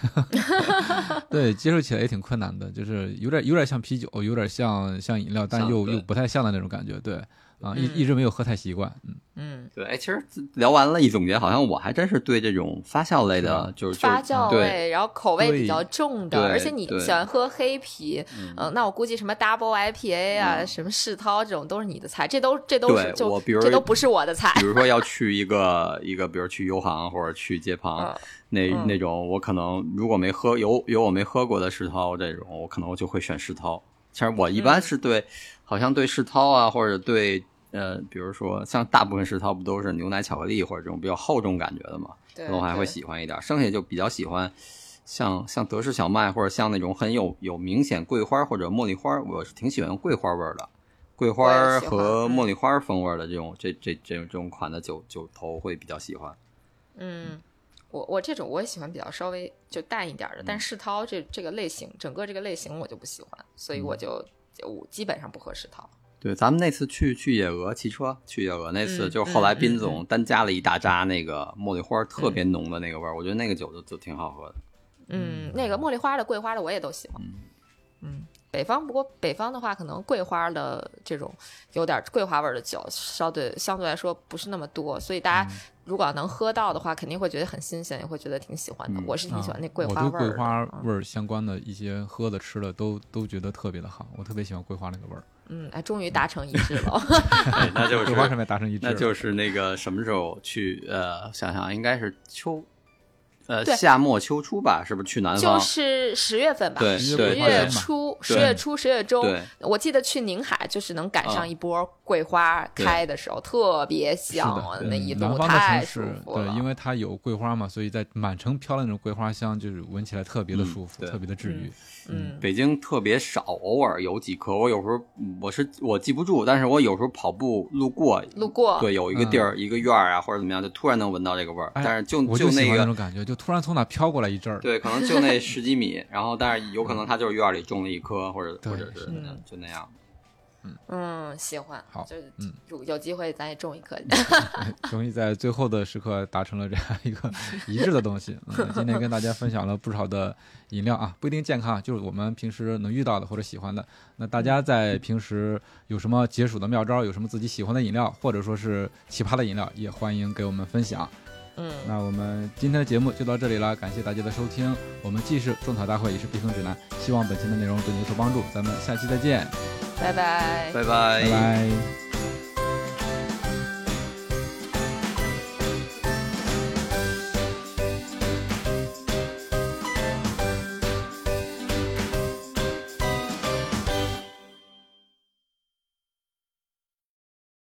对，接受起来也挺困难的，就是有点有点像啤酒，有点像像饮料，但又又不太像的那种感觉，对，啊，一嗯。一直没有喝太习惯，嗯，嗯，对，哎，其实聊完了，一总结，好像我还真是对这种发酵类的，就是发酵对。味，然后口味比较重的，而且你喜欢喝黑啤，嗯、那我估计什么 Double IPA 啊，嗯。什么世涛这种都是你的菜，这都这都是就我比如这都不是我的菜比。如说要去一个一个，比如去优航或者去街旁，嗯那嗯。那种我可能如果没喝有有我没喝过的世涛这种，我可能我就会选世涛。其实我一般嗯是对，好像对世涛啊，或者对呃，比如说像大部分世涛不都是牛奶巧克力或者这种比较厚重感觉的嘛，对可能我还会喜欢一点。剩下就比较喜欢像像德式小麦或者像那种很有有明显桂花或者茉莉花，我是挺喜欢桂花味儿的。桂花和嗯茉莉花风味的这种这这这种这种款的酒酒头会比较喜欢。嗯，我我这种我也喜欢比较稍微就淡一点的，嗯但世涛这这个类型，整个这个类型我就不喜欢，所嗯以我就就我基本上不喝世涛。对，咱们那次去去野鹅骑车，去野鹅那次，嗯就是后来斌总单加了一大扎那个茉莉花，特别浓的那个味儿，我觉得那个酒就就挺好喝的。嗯，那个茉莉花的、桂花的我也都喜欢。嗯，北方不过北方的话，可能桂花的这种有点桂花味儿的酒，稍对相对来说不是那么多，所以大家如果要能喝到的话，肯定会觉得很新鲜，也会觉得挺喜欢的。嗯我是挺喜欢那桂啊花味儿的。我对桂花嗯味儿相关的一些喝的吃的都都觉得特别的好，我特别喜欢桂花那个味儿，嗯，哎，终于达成一致了。哎，那就是达成一致，那就是那个什么时候去？呃，想想应该是秋，呃夏末秋初吧，是不是去南方就？是十月份吧，对十月初、十月初、十月中对，我记得去宁海就是能赶啊上一波桂花开的时候，特别香啊，那一路太舒，服了。对，因为它有桂花嘛，所以在满城飘的那种桂花香，就是闻起来特别的嗯舒服，对特别的治愈。嗯，北京特别少，偶尔有几棵。我有时候嗯我是我记不住，但是我有时候跑步路过，路过对，有一个地儿、一个院儿啊，或者怎么样，就突然能闻到这个味儿。哎但是就就那个那那个种感觉，就突然从哪飘过来一阵儿，对，可能就那十几米，然后但是有可能他就是院儿里种了一棵，或者或者是嗯就那样。嗯，喜欢。好就是嗯有有机会咱也种一棵。终于在最后的时刻达成了这样一个 一致的东西。嗯，今天跟大家分享了不少的饮料啊，不一定健康，就是我们平时能遇到的或者喜欢的。那大家在平时有什么解暑的妙招，有什么自己喜欢的饮料，或者说是奇葩的饮料，也欢迎给我们分享。嗯，那我们今天的节目就到这里了，感谢大家的收听。我们既是种草大会，也是避坑指南，希望本期的内容对你有所帮助。咱们下期再见，拜拜。拜拜拜拜